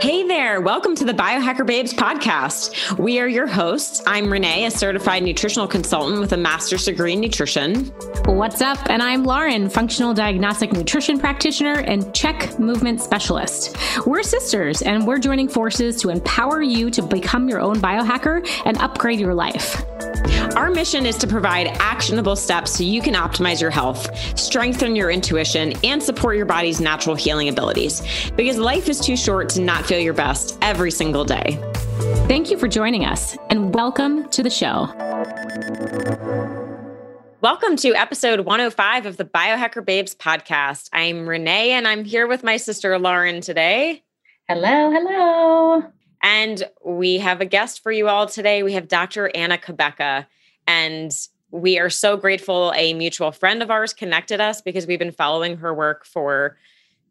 Hey there. Welcome to the Biohacker Babes podcast. We are your hosts. I'm Renee, a certified nutritional consultant with a master's degree in nutrition. What's up? And I'm Lauren, functional diagnostic nutrition practitioner and CHEK movement specialist. We're sisters and we're joining forces to empower you to become your own biohacker and upgrade your life. Our mission is to provide actionable steps so you can optimize your health, strengthen your intuition, and support your body's natural healing abilities. Because life is too short to not feel your best every single day. Thank you for joining us and welcome to the show. Welcome to episode 105 of the Biohacker Babes podcast. I'm Renee and I'm here with my sister Lauren today. Hello, hello. And we have a guest for you all today. We have Dr. Anna Cabeca. And we are so grateful a mutual friend of ours connected us because we've been following her work for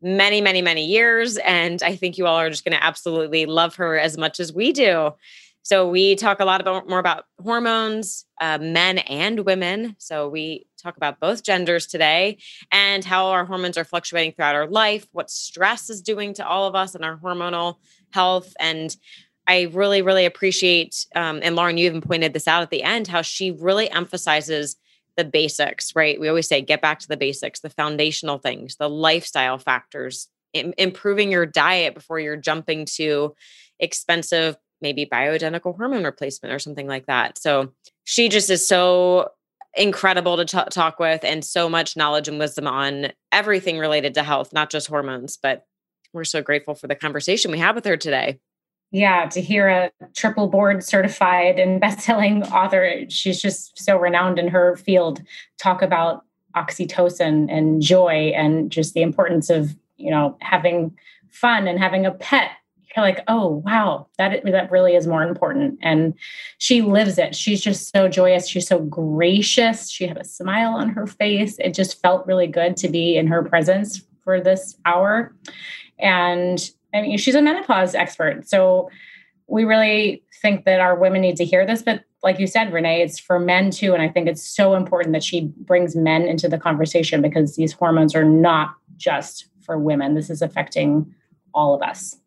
many, many, many years. And I think you all are just going to absolutely love her as much as we do. So we talk a lot about more about hormones, uh, men and women. So we talk about both genders today and how our hormones are fluctuating throughout our life, what stress is doing to all of us and our hormonal health, and I really, really appreciate, um, and Lauren, you even pointed this out at the end, how she really emphasizes the basics, right? We always say get back to the basics, the foundational things, the lifestyle factors, Im- improving your diet before you're jumping to expensive, maybe bioidentical hormone replacement or something like that. So she just is so incredible to t- talk with and so much knowledge and wisdom on everything related to health, not just hormones, but we're so grateful for the conversation we had with her today yeah, to hear a triple board certified and best-selling author, she's just so renowned in her field, talk about oxytocin and joy and just the importance of, you know, having fun and having a pet. You're like, oh wow, that that really is more important. And she lives it. She's just so joyous. She's so gracious. She had a smile on her face. It just felt really good to be in her presence for this hour. And I mean, she's a menopause expert. So we really think that our women need to hear this. But like you said, Renee, it's for men too. And I think it's so important that she brings men into the conversation because these hormones are not just for women. This is affecting all of us,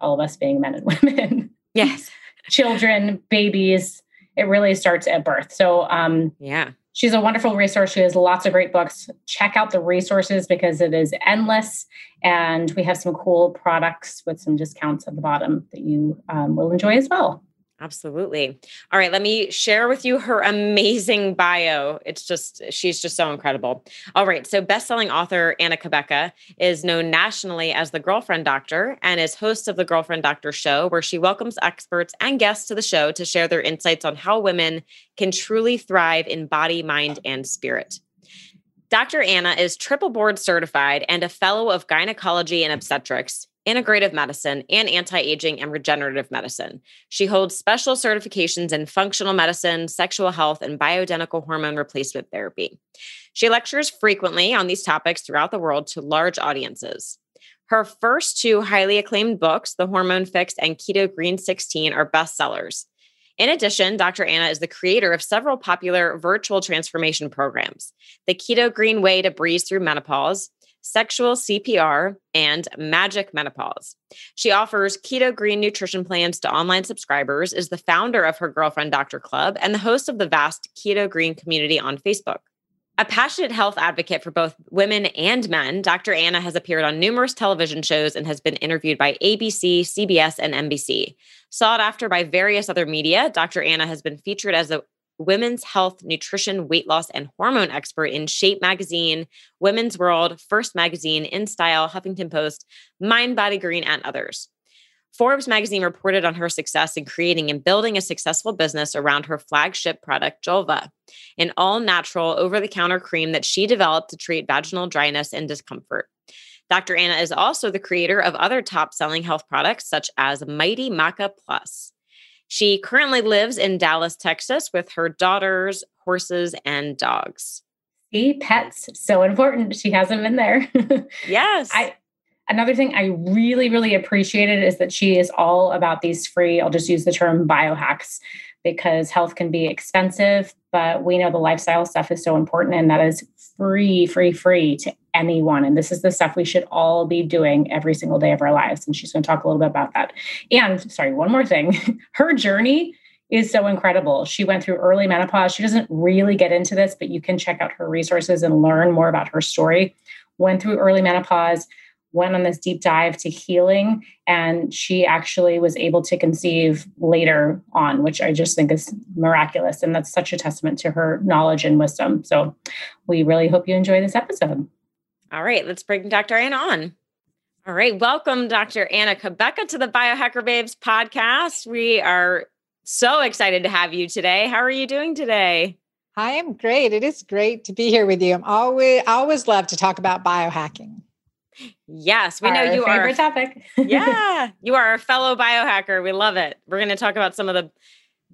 all of us being men and women. Yes. Children, babies. It really starts at birth. So, um, yeah She's a wonderful resource. She has lots of great books. Check out the resources because it is endless. And we have some cool products with some discounts at the bottom that you um, will enjoy as well. Absolutely. All right, let me share with you her amazing bio. It's just, she's just so incredible. All right, so best-selling author Anna Cabeca is known nationally as the Girlfriend Doctor and is host of the Girlfriend Doctor Show, where she welcomes experts and guests to the show to share their insights on how women can truly thrive in body, mind, and spirit. Dr. Anna is triple board certified and a fellow of gynecology and obstetrics integrative medicine, and anti aging and regenerative medicine. She holds special certifications in functional medicine, sexual health, and bioidentical hormone replacement therapy. She lectures frequently on these topics throughout the world to large audiences. Her first two highly acclaimed books, The Hormone Fix and Keto Green 16, are bestsellers. In addition, Dr. Anna is the creator of several popular virtual transformation programs The Keto Green Way to Breeze Through Menopause, sexual CPR, and magic menopause. She offers keto green nutrition plans to online subscribers, is the founder of her Girlfriend Doctor Club, and the host of the vast keto green community on Facebook. A passionate health advocate for both women and men, Dr. Anna has appeared on numerous television shows and has been interviewed by ABC, CBS, and NBC. Sought after by various other media, Dr. Anna has been featured as a women's health, nutrition, weight loss, and hormone expert in Shape Magazine, Women's World, First Magazine, In Style, Huffington Post, Mind Body Green, and others. Forbes magazine reported on her success in creating and building a successful business around her flagship product, Julva, an all natural over the counter cream that she developed to treat vaginal dryness and discomfort. Dr. Anna is also the creator of other top selling health products, such as Mighty Maca Plus. She currently lives in Dallas, Texas with her daughters, horses, and dogs. See, pets, so important. She hasn't been there. yes. I another thing I really, really appreciated is that she is all about these free, I'll just use the term biohacks because health can be expensive, but we know the lifestyle stuff is so important and that is free, free, free to anyone. And this is the stuff we should all be doing every single day of our lives. And she's going to talk a little bit about that. And sorry, one more thing her journey is so incredible. She went through early menopause. She doesn't really get into this, but you can check out her resources and learn more about her story. Went through early menopause, went on this deep dive to healing, and she actually was able to conceive later on, which I just think is miraculous. And that's such a testament to her knowledge and wisdom. So we really hope you enjoy this episode. All right, let's bring Dr. Anna on. All right, welcome, Dr. Anna Cabeca, to the Biohacker Babes podcast. We are so excited to have you today. How are you doing today? I am great. It is great to be here with you. I'm always always love to talk about biohacking. Yes, we Our know you favorite are topic. yeah, you are a fellow biohacker. We love it. We're going to talk about some of the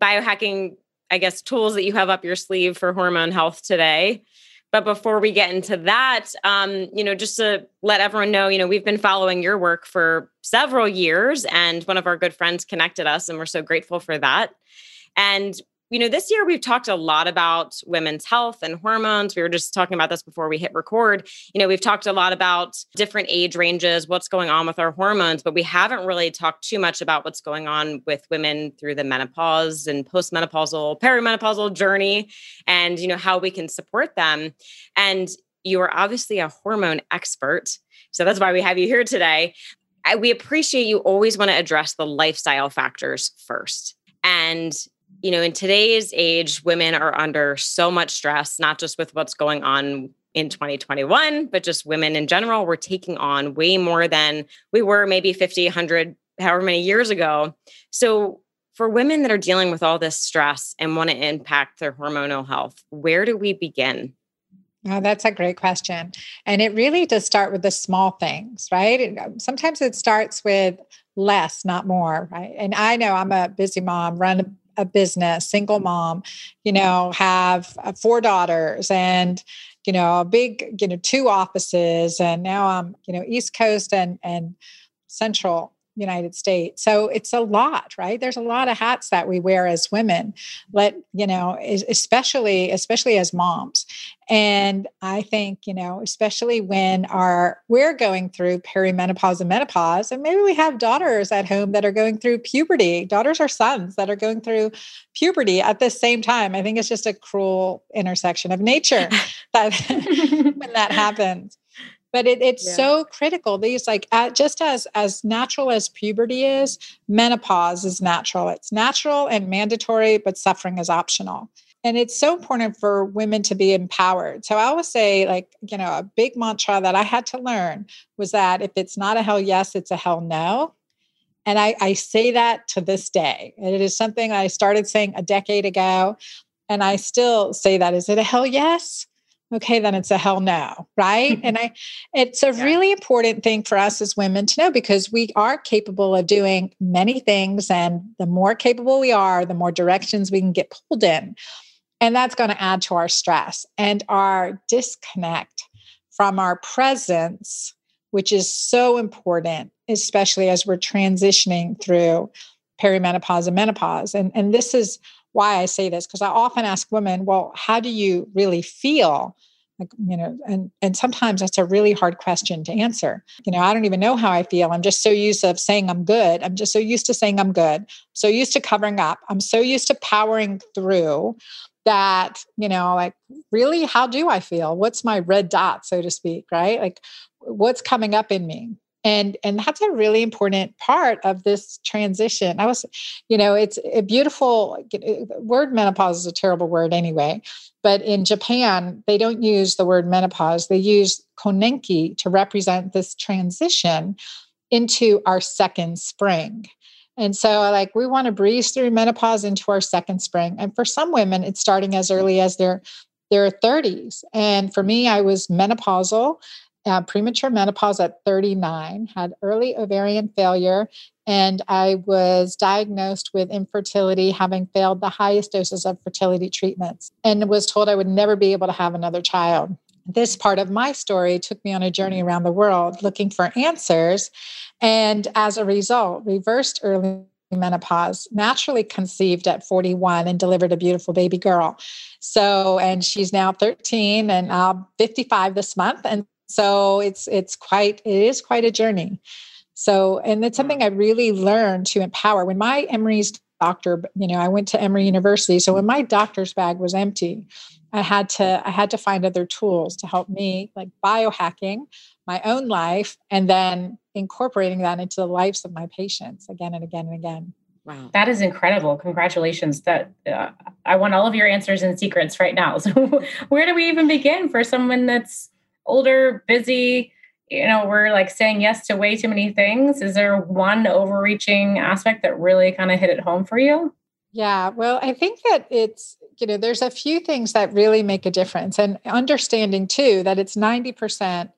biohacking, I guess, tools that you have up your sleeve for hormone health today. But before we get into that, um, you know, just to let everyone know, you know, we've been following your work for several years, and one of our good friends connected us, and we're so grateful for that. And you know, this year we've talked a lot about women's health and hormones. We were just talking about this before we hit record. You know, we've talked a lot about different age ranges, what's going on with our hormones, but we haven't really talked too much about what's going on with women through the menopause and postmenopausal, perimenopausal journey and, you know, how we can support them. And you are obviously a hormone expert. So that's why we have you here today. I, we appreciate you always want to address the lifestyle factors first. And you know, in today's age, women are under so much stress, not just with what's going on in 2021, but just women in general. We're taking on way more than we were maybe 50, 100, however many years ago. So, for women that are dealing with all this stress and want to impact their hormonal health, where do we begin? Oh, that's a great question. And it really does start with the small things, right? Um, sometimes it starts with less, not more, right? And I know I'm a busy mom, run a business, single mom, you know, have uh, four daughters and you know, a big, you know, two offices and now I'm, you know, East Coast and and Central United States. So it's a lot, right? There's a lot of hats that we wear as women, let you know, especially especially as moms. And I think, you know, especially when our we're going through perimenopause and menopause, and maybe we have daughters at home that are going through puberty, daughters or sons that are going through puberty at the same time. I think it's just a cruel intersection of nature that when that happens but it, it's yeah. so critical these like uh, just as as natural as puberty is menopause is natural. It's natural and mandatory but suffering is optional. And it's so important for women to be empowered. So i always say like you know a big mantra that i had to learn was that if it's not a hell yes it's a hell no. And I, I say that to this day. And it is something i started saying a decade ago. And i still say that is it a hell yes okay then it's a hell no right? Mm-hmm. And i it's a yeah. really important thing for us as women to know because we are capable of doing many things and the more capable we are the more directions we can get pulled in. And that's going to add to our stress and our disconnect from our presence which is so important especially as we're transitioning through perimenopause and menopause. And and this is why I say this because I often ask women, well, how do you really feel? Like, you know, and and sometimes that's a really hard question to answer. You know, I don't even know how I feel. I'm just so used to saying I'm good. I'm just so used to saying I'm good. So used to covering up. I'm so used to powering through that, you know, like really how do I feel? What's my red dot, so to speak, right? Like what's coming up in me? And and that's a really important part of this transition. I was you know it's a beautiful word menopause is a terrible word anyway but in japan they don't use the word menopause. They use konenki to represent this transition into our second spring. And so like we want to breeze through menopause into our second spring. And for some women it's starting as early as their their 30s and for me i was menopausal uh, premature menopause at 39, had early ovarian failure, and I was diagnosed with infertility, having failed the highest doses of fertility treatments, and was told I would never be able to have another child. This part of my story took me on a journey around the world looking for answers, and as a result, reversed early menopause, naturally conceived at 41 and delivered a beautiful baby girl. So, and she's now 13 and uh, 55 this month. And so it's it's quite it is quite a journey. So, and it's something I really learned to empower. When my Emory's doctor, you know, I went to Emory University. So when my doctor's bag was empty, I had to I had to find other tools to help me, like biohacking my own life, and then incorporating that into the lives of my patients again and again and again. Wow. That is incredible. Congratulations. That uh, I want all of your answers and secrets right now. So where do we even begin for someone that's older, busy, you know, we're like saying yes to way too many things? Is there one overreaching aspect that really kind of hit it home for you? Yeah, well, I think that it's, you know, there's a few things that really make a difference and understanding too that it's 90%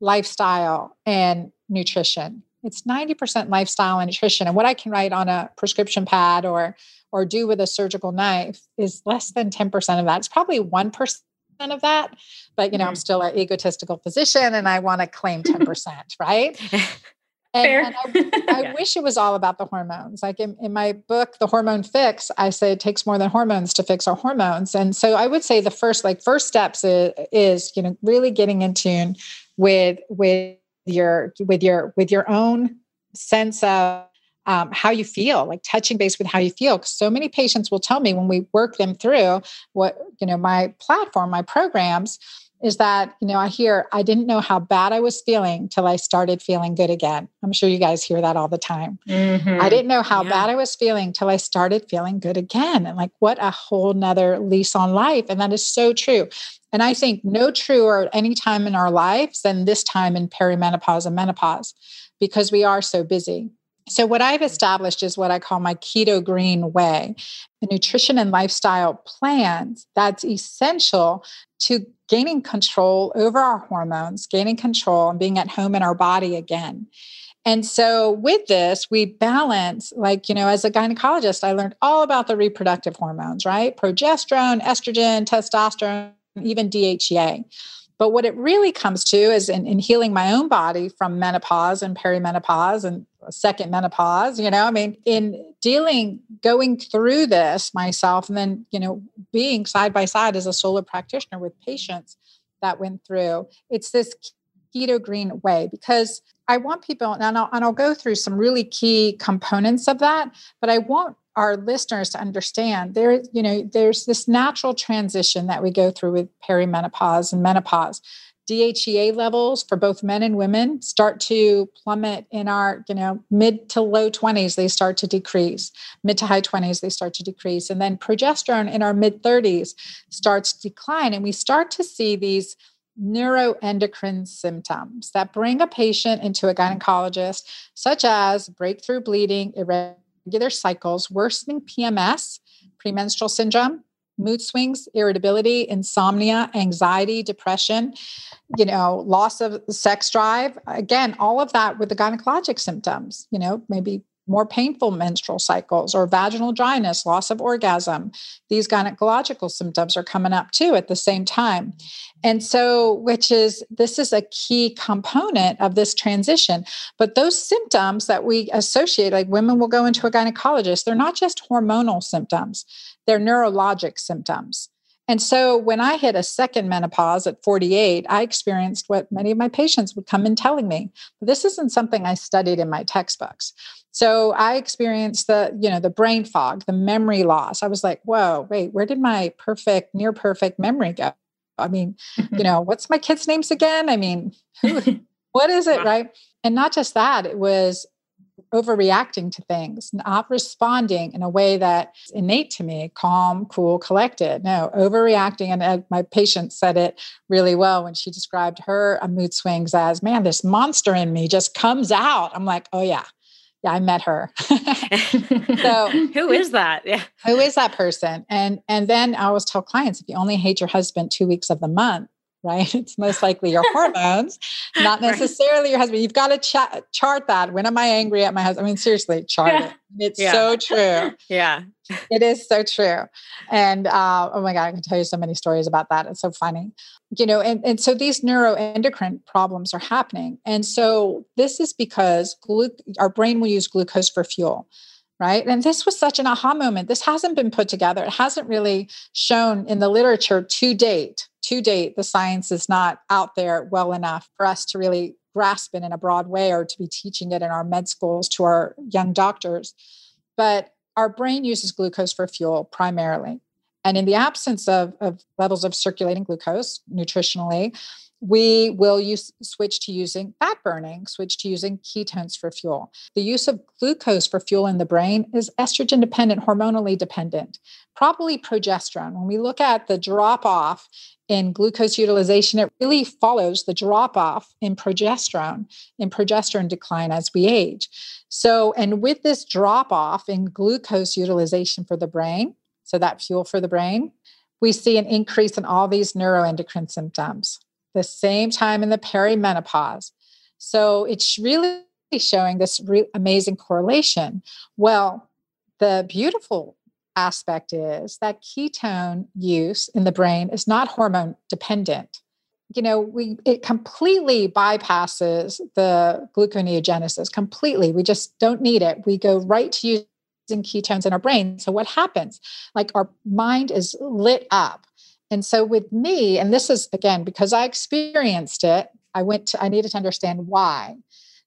lifestyle and nutrition. It's 90% lifestyle and nutrition. And what I can write on a prescription pad or or do with a surgical knife is less than 10% of that. It's probably 1% of that. But you know, I'm mm-hmm. still an egotistical physician and I want to claim 10%, right? And, and I, I yeah. wish it was all about the hormones. Like in, in my book, The Hormone Fix, I say it takes more than hormones to fix our hormones. And so I would say the first, like first steps is, is you know, really getting in tune with with your with your with your own sense of um, how you feel, like touching base with how you feel. Because so many patients will tell me when we work them through what, you know, my platform, my programs, is that, you know, I hear, I didn't know how bad I was feeling till I started feeling good again. I'm sure you guys hear that all the time. Mm-hmm. I didn't know how yeah. bad I was feeling till I started feeling good again. And like, what a whole nother lease on life. And that is so true. And I think no truer at any time in our lives than this time in perimenopause and menopause because we are so busy. So, what I've mm-hmm. established is what I call my keto green way, the nutrition and lifestyle plans that's essential to gaining control over our hormones, gaining control, and being at home in our body again. And so, with this, we balance, like, you know, as a gynecologist, I learned all about the reproductive hormones, right? Progesterone, estrogen, testosterone, even DHEA. But what it really comes to is in, in healing my own body from menopause and perimenopause and second menopause, you know, I mean, in dealing, going through this myself, and then, you know, being side by side as a solo practitioner with patients that went through, it's this keto green way because I want people, and I'll, and I'll go through some really key components of that, but I want our listeners to understand there you know there's this natural transition that we go through with perimenopause and menopause DHEA levels for both men and women start to plummet in our, you know, mid to low 20s, they start to decrease. Mid to high 20s, they start to decrease. And then progesterone in our mid 30s starts to decline. And we start to see these neuroendocrine symptoms that bring a patient into a gynecologist, such as breakthrough bleeding, irregular cycles, worsening PMS, premenstrual syndrome, mood swings, irritability, insomnia, anxiety, depression, you know, loss of sex drive. Again, all of that with the gynecologic symptoms, you know, maybe more painful menstrual cycles or vaginal dryness, loss of orgasm. These gynecological symptoms are coming up too at the same time. And so, which is this is a key component of this transition. But those symptoms that we associate, like women will go into a gynecologist, they're not just hormonal symptoms, they're neurologic symptoms. And so when I hit a second menopause at 48, I experienced what many of my patients would come in telling me. This isn't something I studied in my textbooks. So I experienced the, you know, the brain fog, the memory loss. I was like, whoa, wait, where did my perfect, near perfect memory go? I mean, you know, what's my kids' names again? I mean, what is it, right? And not just that, it was overreacting to things, not responding in a way that's innate to me, calm, cool, collected. No, overreacting. And uh, my patient said it really well when she described her uh, mood swings as, man, this monster in me just comes out. I'm like, oh, yeah. Yeah, I met her. so who is that? Yeah. Who is that person? And and then I always tell clients if you only hate your husband two weeks of the month, right? It's most likely your hormones, not necessarily right. your husband. You've got to ch- chart that. When am I angry at my husband? I mean, seriously, chart yeah. it. It's yeah. so true. yeah. It is so true. And uh, oh my God, I can tell you so many stories about that. It's so funny. You know, and, and so these neuroendocrine problems are happening. And so this is because glu- our brain will use glucose for fuel right? And this was such an aha moment. This hasn't been put together. It hasn't really shown in the literature to date to date, the science is not out there well enough for us to really grasp it in a broad way or to be teaching it in our med schools to our young doctors. But our brain uses glucose for fuel primarily. And in the absence of, of levels of circulating glucose nutritionally, we will use switch to using fat burning, switch to using ketones for fuel. The use of glucose for fuel in the brain is estrogen dependent, hormonally dependent. Probably progesterone. When we look at the drop off in glucose utilization, it really follows the drop off in progesterone, in progesterone decline as we age. So, and with this drop off in glucose utilization for the brain, so that fuel for the brain, we see an increase in all these neuroendocrine symptoms the same time in the perimenopause. So it's really showing this re- amazing correlation. Well, the beautiful aspect is that ketone use in the brain is not hormone dependent. You know, we it completely bypasses the gluconeogenesis completely. We just don't need it. We go right to using ketones in our brain. So what happens? Like our mind is lit up and so with me, and this is again because I experienced it, I went to, I needed to understand why.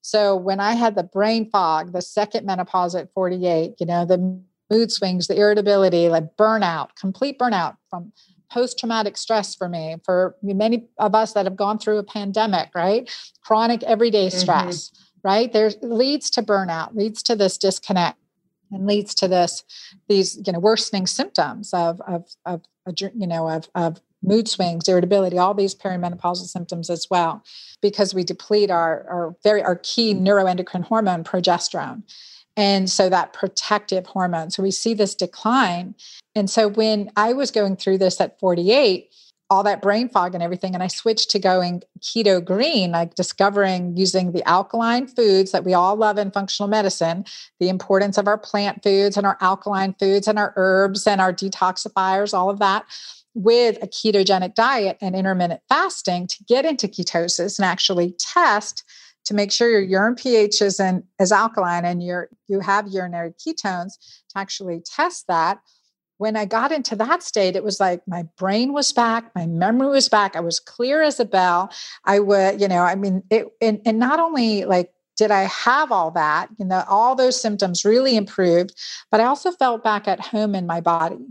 So when I had the brain fog, the second menopause at 48, you know, the mood swings, the irritability, like burnout, complete burnout from post traumatic stress for me, for many of us that have gone through a pandemic, right? Chronic everyday mm-hmm. stress, mm-hmm. right? There leads to burnout, leads to this disconnect and leads to this these you know worsening symptoms of of of you know of of mood swings irritability all these perimenopausal symptoms as well because we deplete our our very our key neuroendocrine hormone progesterone and so that protective hormone. So we see this decline. And so when i was going through this at 48 all that brain fog and everything. And I switched to going keto green, like discovering using the alkaline foods that we all love in functional medicine, the importance of our plant foods and our alkaline foods and our herbs and our detoxifiers, all of that with a ketogenic diet and intermittent fasting to get into ketosis and actually test to make sure your urine pH isn't as alkaline and you you have urinary ketones to actually test that when I got into that state, it was like my brain was back, my memory was back. I was clear as a bell. I would, you know, I mean, it, and, and not only like did I have all that, you know, all those symptoms really improved, but I also felt back at home in my body.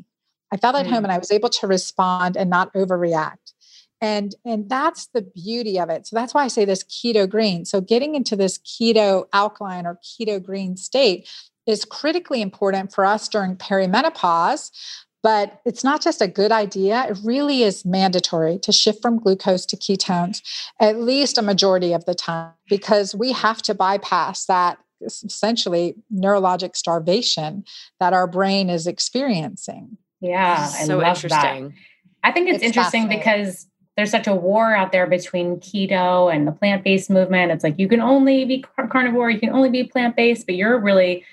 I felt at mm. home and I was able to respond and not overreact. And, and that's the beauty of it. So that's why I say this keto green. So getting into this keto alkaline or keto green state is critically important for us during perimenopause. But it's not just a good idea, it really is mandatory to shift from glucose to ketones at least a majority of the time because we have to bypass that essentially neurologic starvation that our brain is experiencing. Yeah, so interesting. That. I think it's, it's interesting because there's such a war out there between keto and the plant-based movement. It's like you can only be carnivore, you can only be plant-based, but you're really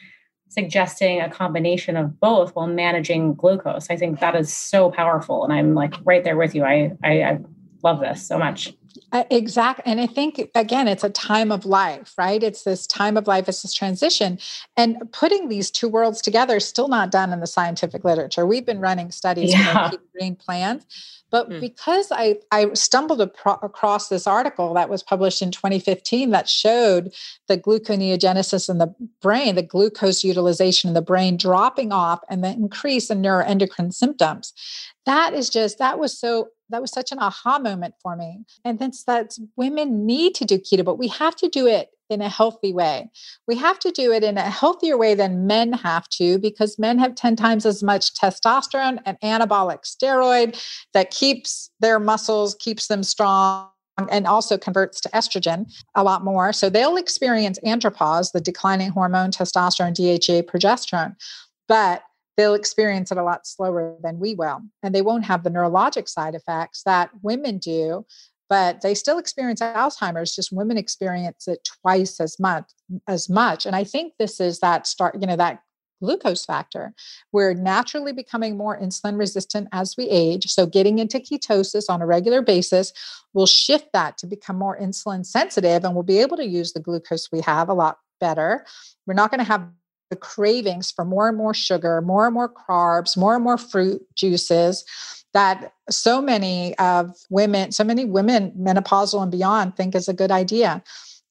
suggesting a combination of both while managing glucose. I think that is so powerful. And I'm like right there with you. I, I, I love this so much. Uh, exactly. And I think, again, it's a time of life, right? It's this time of life, it's this transition. And putting these two worlds together is still not done in the scientific literature. We've been running studies yeah. on green plans but mm. because I, I stumbled apro- across this article that was published in 2015 that showed the gluconeogenesis in the brain, the glucose utilization in the brain dropping off, and the increase in neuroendocrine symptoms. That is just, that was so that was such an aha moment for me. And that's that women need to do keto, but we have to do it in a healthy way. We have to do it in a healthier way than men have to because men have 10 times as much testosterone and anabolic steroid that keeps their muscles, keeps them strong and also converts to estrogen a lot more. So they'll experience andropause, the declining hormone, testosterone, DHEA, progesterone, but they'll experience it a lot slower than we will. And they won't have the neurologic side effects that women do but they still experience Alzheimer's. Just women experience it twice as much as much. And I think this is that start, you know, that glucose factor. We're naturally becoming more insulin resistant as we age. So getting into ketosis on a regular basis will shift that to become more insulin sensitive and we'll be able to use the glucose we have a lot better. We're not going to have the cravings for more and more sugar, more and more carbs, more and more fruit juices that so many of women, so many women menopausal and beyond think is a good idea.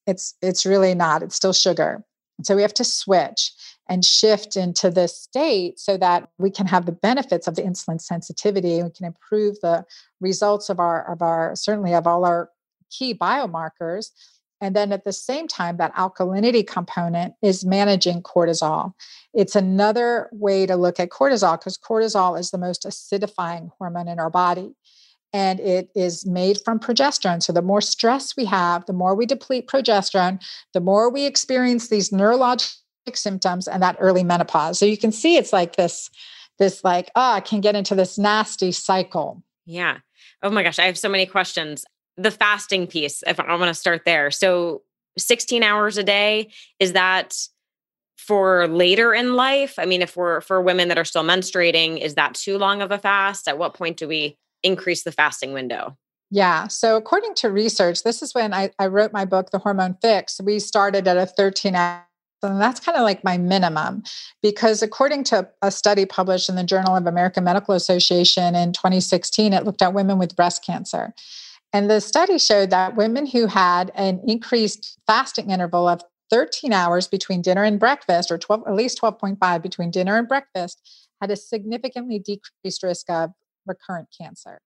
It's it's really not. It's still sugar. so we have to switch and shift into this state so that we can have the benefits of the insulin sensitivity. We can improve the results of our of our certainly of all our key biomarkers and then at the same time, that alkalinity component is managing cortisol. It's another way to look at cortisol because cortisol is the most acidifying hormone in our body. And it is made from progesterone. So the more stress we have, the more we deplete progesterone, the more we experience these neurologic symptoms and that early menopause. So you can see it's like this, this like, oh, I can get into this nasty cycle. Yeah. Oh my gosh, I have so many questions the fasting piece, if I want to start there. So 16 hours a day, is that for later in life? I mean, if we're for women that are still menstruating, is that too long of a fast? At what point do we increase the fasting window? Yeah. So, according to research, this is when I, I wrote my book, The Hormone Fix. We started at a 13 hour and that's kind of like my minimum because according to a study published in the Journal of American Medical Association in 2016, it looked at women with breast cancer. And the study showed that women who had an increased fasting interval of 13 hours between dinner and breakfast, or 12, at least 12.5 between dinner and breakfast, had a significantly decreased risk of recurrent cancer.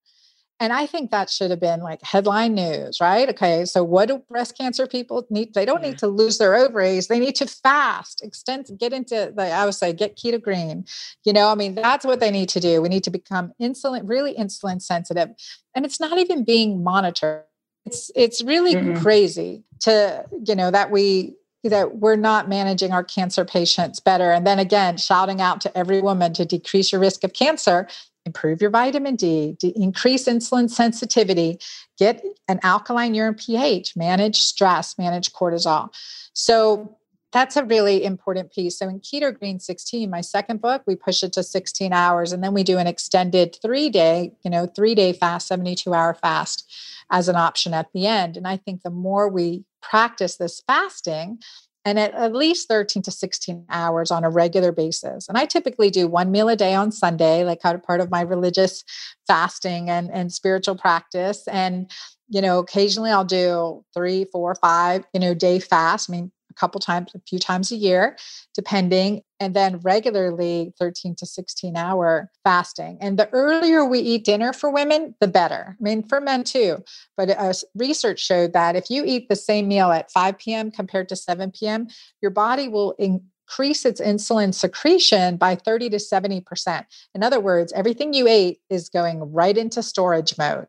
And I think that should have been like headline news, right? Okay, so what do breast cancer people need? They don't yeah. need to lose their ovaries. They need to fast, extend, get into the, I would say, get keto green. You know, I mean, that's what they need to do. We need to become insulin, really insulin sensitive. And it's not even being monitored. It's it's really mm-hmm. crazy to, you know, that we that we're not managing our cancer patients better. And then again, shouting out to every woman to decrease your risk of cancer improve your vitamin D, increase insulin sensitivity, get an alkaline urine pH, manage stress, manage cortisol. So that's a really important piece. So in Keto Green 16, my second book, we push it to 16 hours and then we do an extended three day, you know, three day fast, 72 hour fast as an option at the end. And I think the more we practice this fasting, and at, at least 13 to 16 hours on a regular basis. And I typically do one meal a day on Sunday, like part of my religious fasting and, and spiritual practice. And, you know, occasionally I'll do three, four, five, you know, day fast. I mean, couple times, a few times a year, depending, and then regularly 13 to 16 hour fasting. And the earlier we eat dinner for women, the better. I mean, for men too. But uh, research showed that if you eat the same meal at 5 p.m. compared to 7 p.m., your body will increase its insulin secretion by 30 to 70%. In other words, everything you ate is going right into storage mode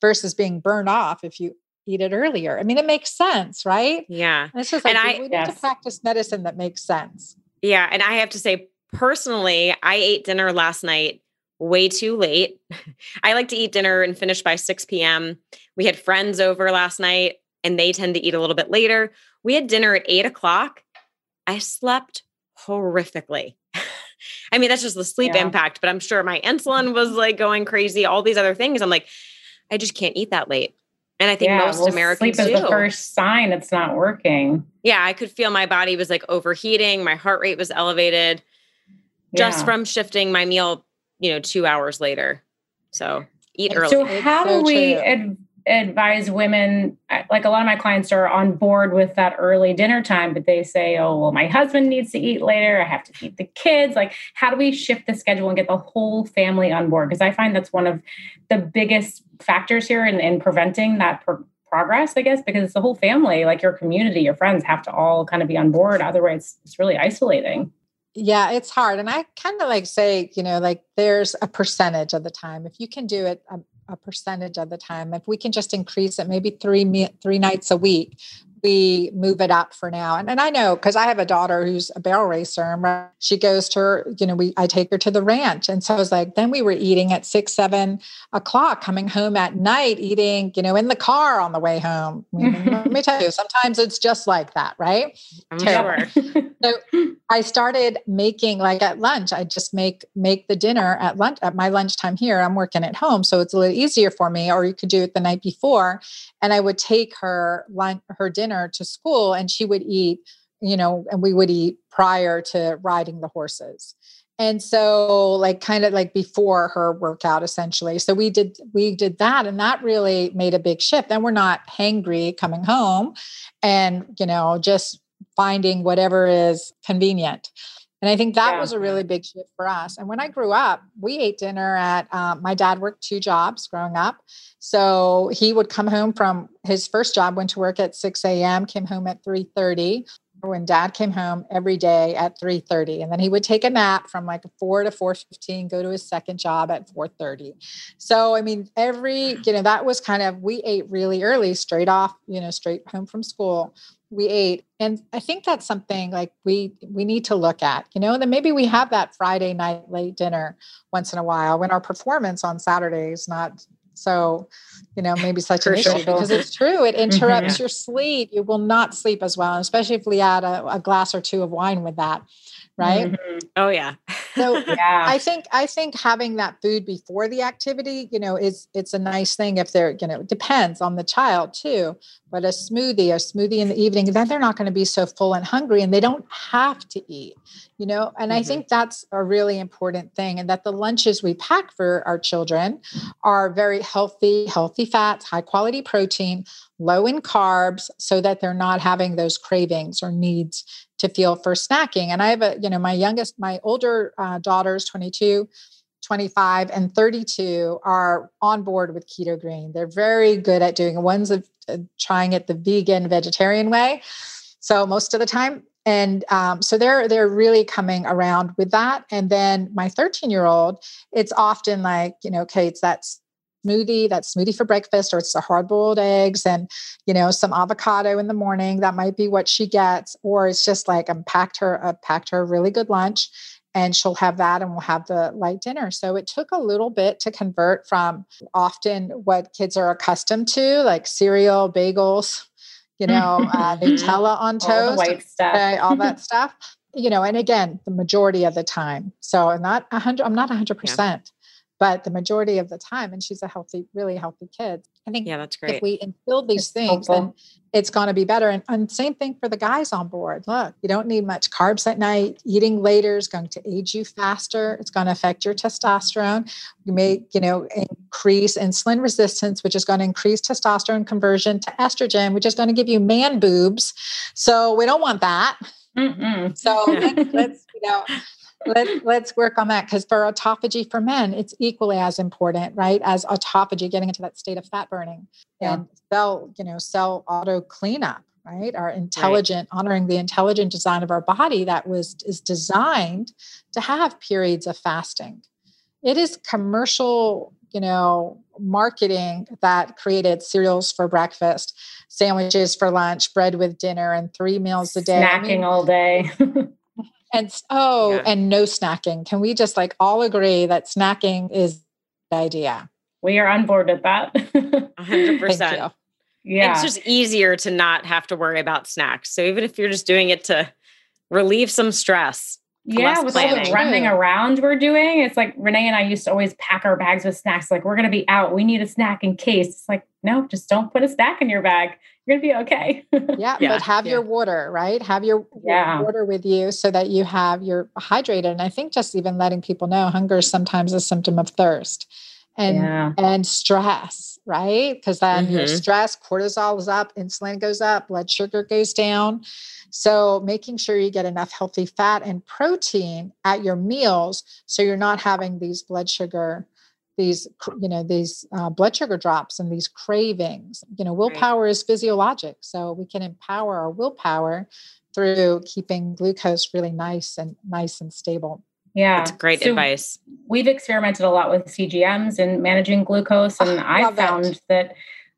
versus being burned off if you eat it earlier. I mean, it makes sense, right? Yeah. And it's just like and I, we need yes. to practice medicine that makes sense. Yeah. And I have to say, personally, I ate dinner last night way too late. I like to eat dinner and finish by 6 p.m. We had friends over last night and they tend to eat a little bit later. We had dinner at eight o'clock. I slept horrifically. I mean, that's just the sleep yeah. impact, but I'm sure my insulin was like going crazy, all these other things. I'm like, I just can't eat that late. And I think yeah, most well, Americans sleep is do. the first sign it's not working. Yeah, I could feel my body was like overheating, my heart rate was elevated just yeah. from shifting my meal, you know, 2 hours later. So, eat early. So how do we ad- advise women like a lot of my clients are on board with that early dinner time but they say oh well my husband needs to eat later i have to feed the kids like how do we shift the schedule and get the whole family on board because i find that's one of the biggest factors here in, in preventing that pro- progress i guess because it's the whole family like your community your friends have to all kind of be on board otherwise it's really isolating yeah it's hard and i kind of like say you know like there's a percentage of the time if you can do it um, a percentage of the time. If we can just increase it, maybe three three nights a week, we move it up for now. And, and I know because I have a daughter who's a barrel racer and she goes to her, you know, we I take her to the ranch. And so I was like, then we were eating at six, seven o'clock, coming home at night, eating, you know, in the car on the way home. let me tell you, sometimes it's just like that, right? I'm sure. so I started making like at lunch, I just make make the dinner at lunch at my lunchtime here. I'm working at home. So it's a little easier for me, or you could do it the night before. And I would take her lunch her dinner dinner to school and she would eat you know, and we would eat prior to riding the horses. And so like kind of like before her workout essentially. So we did we did that and that really made a big shift. Then we're not hangry coming home and you know just finding whatever is convenient. And I think that yeah. was a really big shift for us. And when I grew up, we ate dinner at um, my dad worked two jobs growing up. So he would come home from his first job, went to work at 6 a.m., came home at 3:30 when dad came home every day at 3.30 and then he would take a nap from like 4 to 4.15 go to his second job at 4.30 so i mean every mm. you know that was kind of we ate really early straight off you know straight home from school. We ate and i think that's something like we we need to look at you know and then maybe we have that friday night late dinner once in a while when our performance on saturday is not so, you know, maybe such an issue because it's true. It mm-hmm. interrupts mm-hmm. your sleep. You will not sleep as well, especially if we add a, a glass or two of wine with that right mm-hmm. oh yeah so yeah i think i think having that food before the activity you know is it's a nice thing if they're you know it depends on the child too but a smoothie a smoothie in the evening then they're not going to be so full and hungry and they don't have to eat you know and mm-hmm. i think that's a really important thing and that the lunches we pack for our children are very healthy healthy fats high quality protein low in carbs so that they're not having those cravings or needs to feel for snacking. And I have a, you know, my youngest, my older uh, daughters, 22, 25, and 32 are on board with keto green. They're very good at doing. One's of, uh, trying it the vegan, vegetarian way. So most of the time, and um, so they're they're really coming around with that and then my 13 year old it's often like you know okay it's that smoothie, that smoothie for breakfast, or it's the hard boiled eggs and, you know, some avocado in the morning. That might be what she gets. Or it's just like I'm packed her, uh, packed her a really good lunch and she'll have that and we'll have the light dinner. So it took a little bit to convert from often what kids are accustomed to, like cereal, bagels, you know, uh, Nutella on toast, all. Okay, all that stuff. You know, and again, the majority of the time. So I'm not a hundred, I'm not a hundred percent but the majority of the time and she's a healthy really healthy kid i think yeah that's great. if we instill these it's things helpful. then it's going to be better and, and same thing for the guys on board. Look you don't need much carbs at night. Eating later is going to age you faster. It's going to affect your testosterone. You may you know increase insulin resistance which is going to increase testosterone conversion to estrogen which is going to give you man boobs. So we don't want that. Mm-mm. so let's, let's you know Let, let's work on that because for autophagy for men, it's equally as important, right? As autophagy, getting into that state of fat burning yeah. and cell, you know, cell auto cleanup, right? Our intelligent, right. honoring the intelligent design of our body that was is designed to have periods of fasting. It is commercial, you know, marketing that created cereals for breakfast, sandwiches for lunch, bread with dinner, and three meals a day. Snacking I mean, all day. And oh, yeah. and no snacking. Can we just like all agree that snacking is the idea? We are on board with that. 100%. Yeah. It's just easier to not have to worry about snacks. So even if you're just doing it to relieve some stress. Yeah, with planning. all the running around we're doing, it's like Renee and I used to always pack our bags with snacks. Like, we're going to be out. We need a snack in case. It's like, no, just don't put a snack in your bag you're gonna be okay. yeah, yeah, but have yeah. your water, right? Have your, yeah. water with you so that you have you're hydrated. And I think just even letting people know hunger is sometimes a symptom of thirst and yeah. and stress, right? Because then mm-hmm. your stress, cortisol is up, insulin goes up, blood sugar goes down. So making sure you get enough healthy fat and protein at your meals so you're not having these blood sugar these you know these uh, blood sugar drops and these cravings you know willpower right. is physiologic so we can empower our willpower through keeping glucose really nice and nice and stable yeah that's great so advice we've experimented a lot with cgms and managing glucose and oh, i found it. that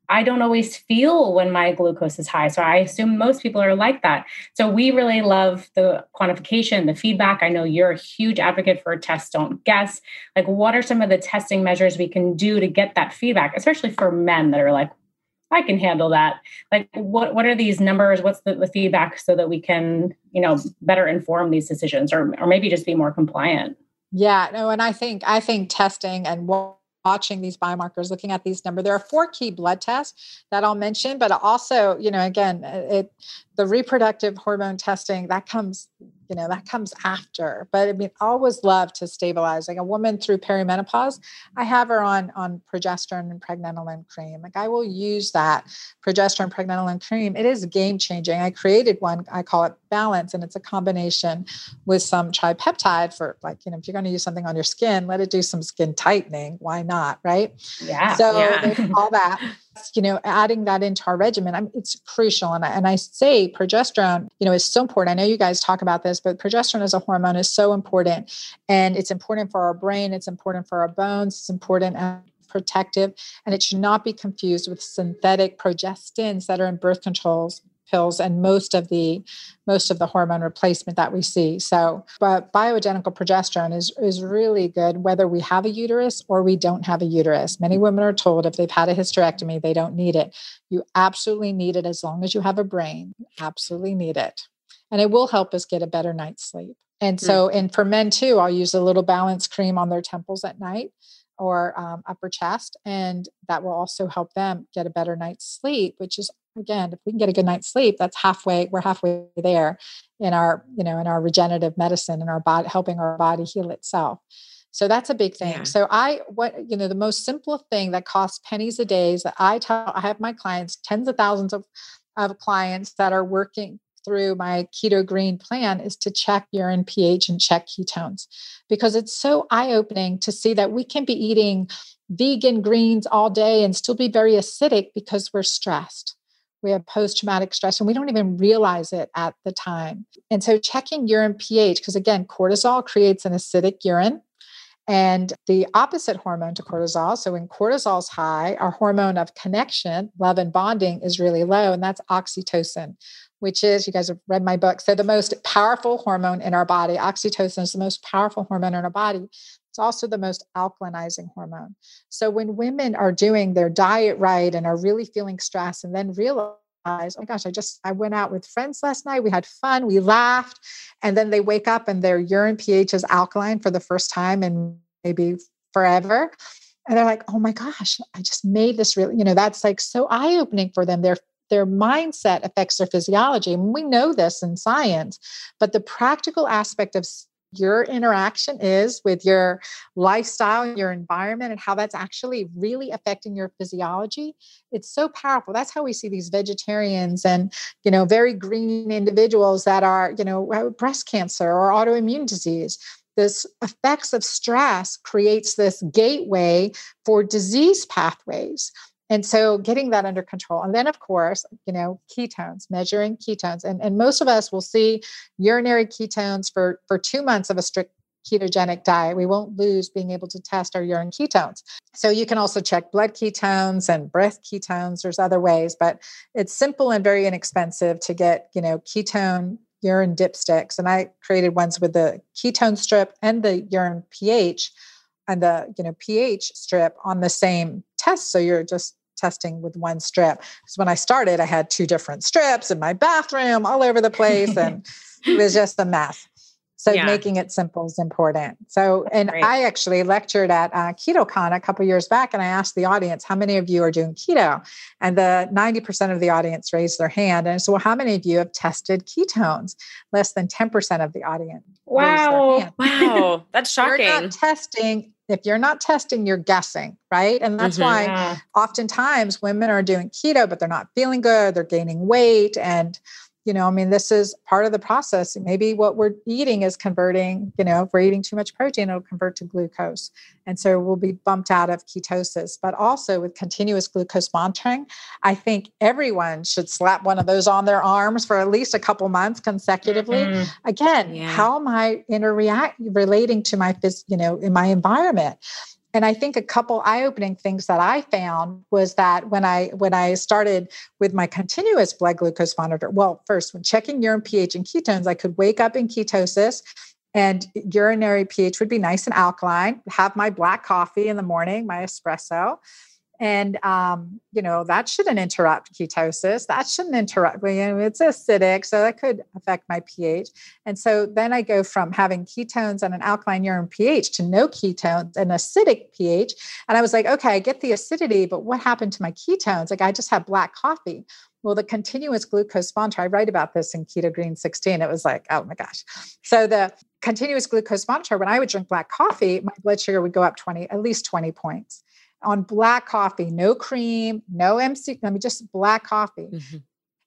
I don't always feel when my glucose is high. So I assume most people are like that. So we really love the quantification, the feedback. I know you're a huge advocate for a test, don't guess. Like, what are some of the testing measures we can do to get that feedback, especially for men that are like, I can handle that. Like, what what are these numbers? What's the, the feedback so that we can, you know, better inform these decisions, or or maybe just be more compliant? Yeah, no, and I think I think testing and watching these biomarkers, looking at these numbers. There are four key blood tests that I'll mention, but also, you know, again, it the reproductive hormone testing that comes you know that comes after. But i mean always love to stabilize. Like a woman through perimenopause i have her on on progesterone and pregnenolone cream. Like i will use that progesterone pregnenolone cream. It is game changing i created one i call it balance and it's a combination with some tripeptide for like you know if you're going to use something on your skin let it do some skin tightening. Why not right? Yeah so yeah. all that you know adding that into our regimen I mean, it's crucial. And I, and I say progesterone you know is so important. I know you guys talk about this but progesterone as a hormone is so important. And it's important for our brain it's important for our bones it's important and protective and it should not be confused with synthetic progestins that are in birth controls pills and most of the most of the hormone replacement that we see. So but bioidentical progesterone is is really good whether we have a uterus or we don't have a uterus. Many women are told if they've had a hysterectomy they don't need it. You absolutely need it as long as you have a brain. Absolutely need it. And it will help us get a better night's sleep. And hmm. so and for men too i'll use a little balance cream on their temples at night or um, upper chest and that will also help them get a better night's sleep which is again if we can get a good night's sleep that's halfway we're halfway there in our you know in our regenerative medicine and our body helping our body heal itself so that's a big thing yeah. so i what you know the most simple thing that costs pennies a day is that i tell i have my clients tens of thousands of of clients that are working through my keto green plan is to check urine ph and check ketones because it's so eye-opening to see that we can be eating vegan greens all day and still be very acidic because we're stressed we have post traumatic stress and we don't even realize it at the time. And so checking urine pH, because again, cortisol creates an acidic urine. And the opposite hormone to cortisol. So when cortisol's high, our hormone of connection, love and bonding is really low, and that's oxytocin, which is, you guys have read my book. So the most powerful hormone in our body, oxytocin is the most powerful hormone in our body. It's also the most alkalinizing hormone. So when women are doing their diet right and are really feeling stress and then realize, oh my gosh, I just I went out with friends last night. We had fun, we laughed, and then they wake up and their urine pH is alkaline for the first time in maybe forever. And they're like, oh my gosh, I just made this really, you know, that's like so eye-opening for them. Their their mindset affects their physiology. And we know this in science, but the practical aspect of your interaction is with your lifestyle, your environment, and how that's actually really affecting your physiology. It's so powerful. That's how we see these vegetarians and, you know, very green individuals that are, you know, uh, breast cancer or autoimmune disease this effects of stress creates this gateway for disease pathways and so getting that under control. And then of course you know ketones measuring ketones. And, and most of us will see urinary ketones for for two months of a strict ketogenic diet. We won't lose being able to test our urine ketones. So you can also check blood ketones and breath ketones. There's other ways but it's simple and very inexpensive to get you know ketone urine dipsticks. And i created ones with the ketone strip and the urine ph and the you know pH strip on the same test. So you're just testing with one strip. Because when I started, I had two different strips in my bathroom all over the place, and it was just a mess. So yeah. making it simple is important. So, and Great. I actually lectured at uh, KetoCon a couple years back, and I asked the audience, "How many of you are doing keto?" And the ninety percent of the audience raised their hand. And so, well, how many of you have tested ketones? Less than ten percent of the audience. Wow! Wow, that's shocking. We're not testing if you're not testing, you're guessing, right? And that's mm-hmm. why oftentimes women are doing keto, but they're not feeling good, they're gaining weight, and you know, I mean, this is part of the process. Maybe what we're eating is converting, you know, if we're eating too much protein, it'll convert to glucose. And so we'll be bumped out of ketosis. But also with continuous glucose monitoring, I think everyone should slap one of those on their arms for at least a couple months consecutively. Mm-hmm. Again, yeah. how am I interact relating to my, you know, in my environment? And i think a couple eye-opening things that i found was that when i when i started with my continuous blood glucose monitor well first when checking urine ph and ketones i could wake up in ketosis and urinary ph would be nice and alkaline have my black coffee in the morning my espresso and um, you know that shouldn't interrupt ketosis. That shouldn't interrupt you know, it's acidic so that could affect my ph and so then i go from having ketones and an alkaline urine ph to no ketones and acidic ph and i was like okay i get the acidity but what happened to my ketones? Like i just had black coffee. Well the continuous glucose monitor i write about this in keto green 16 it was like oh my gosh. So the continuous glucose monitor when i would drink black coffee my blood sugar would go up 20 at least 20 points on black coffee, no cream, no MC, I mean, just black coffee. Mm-hmm.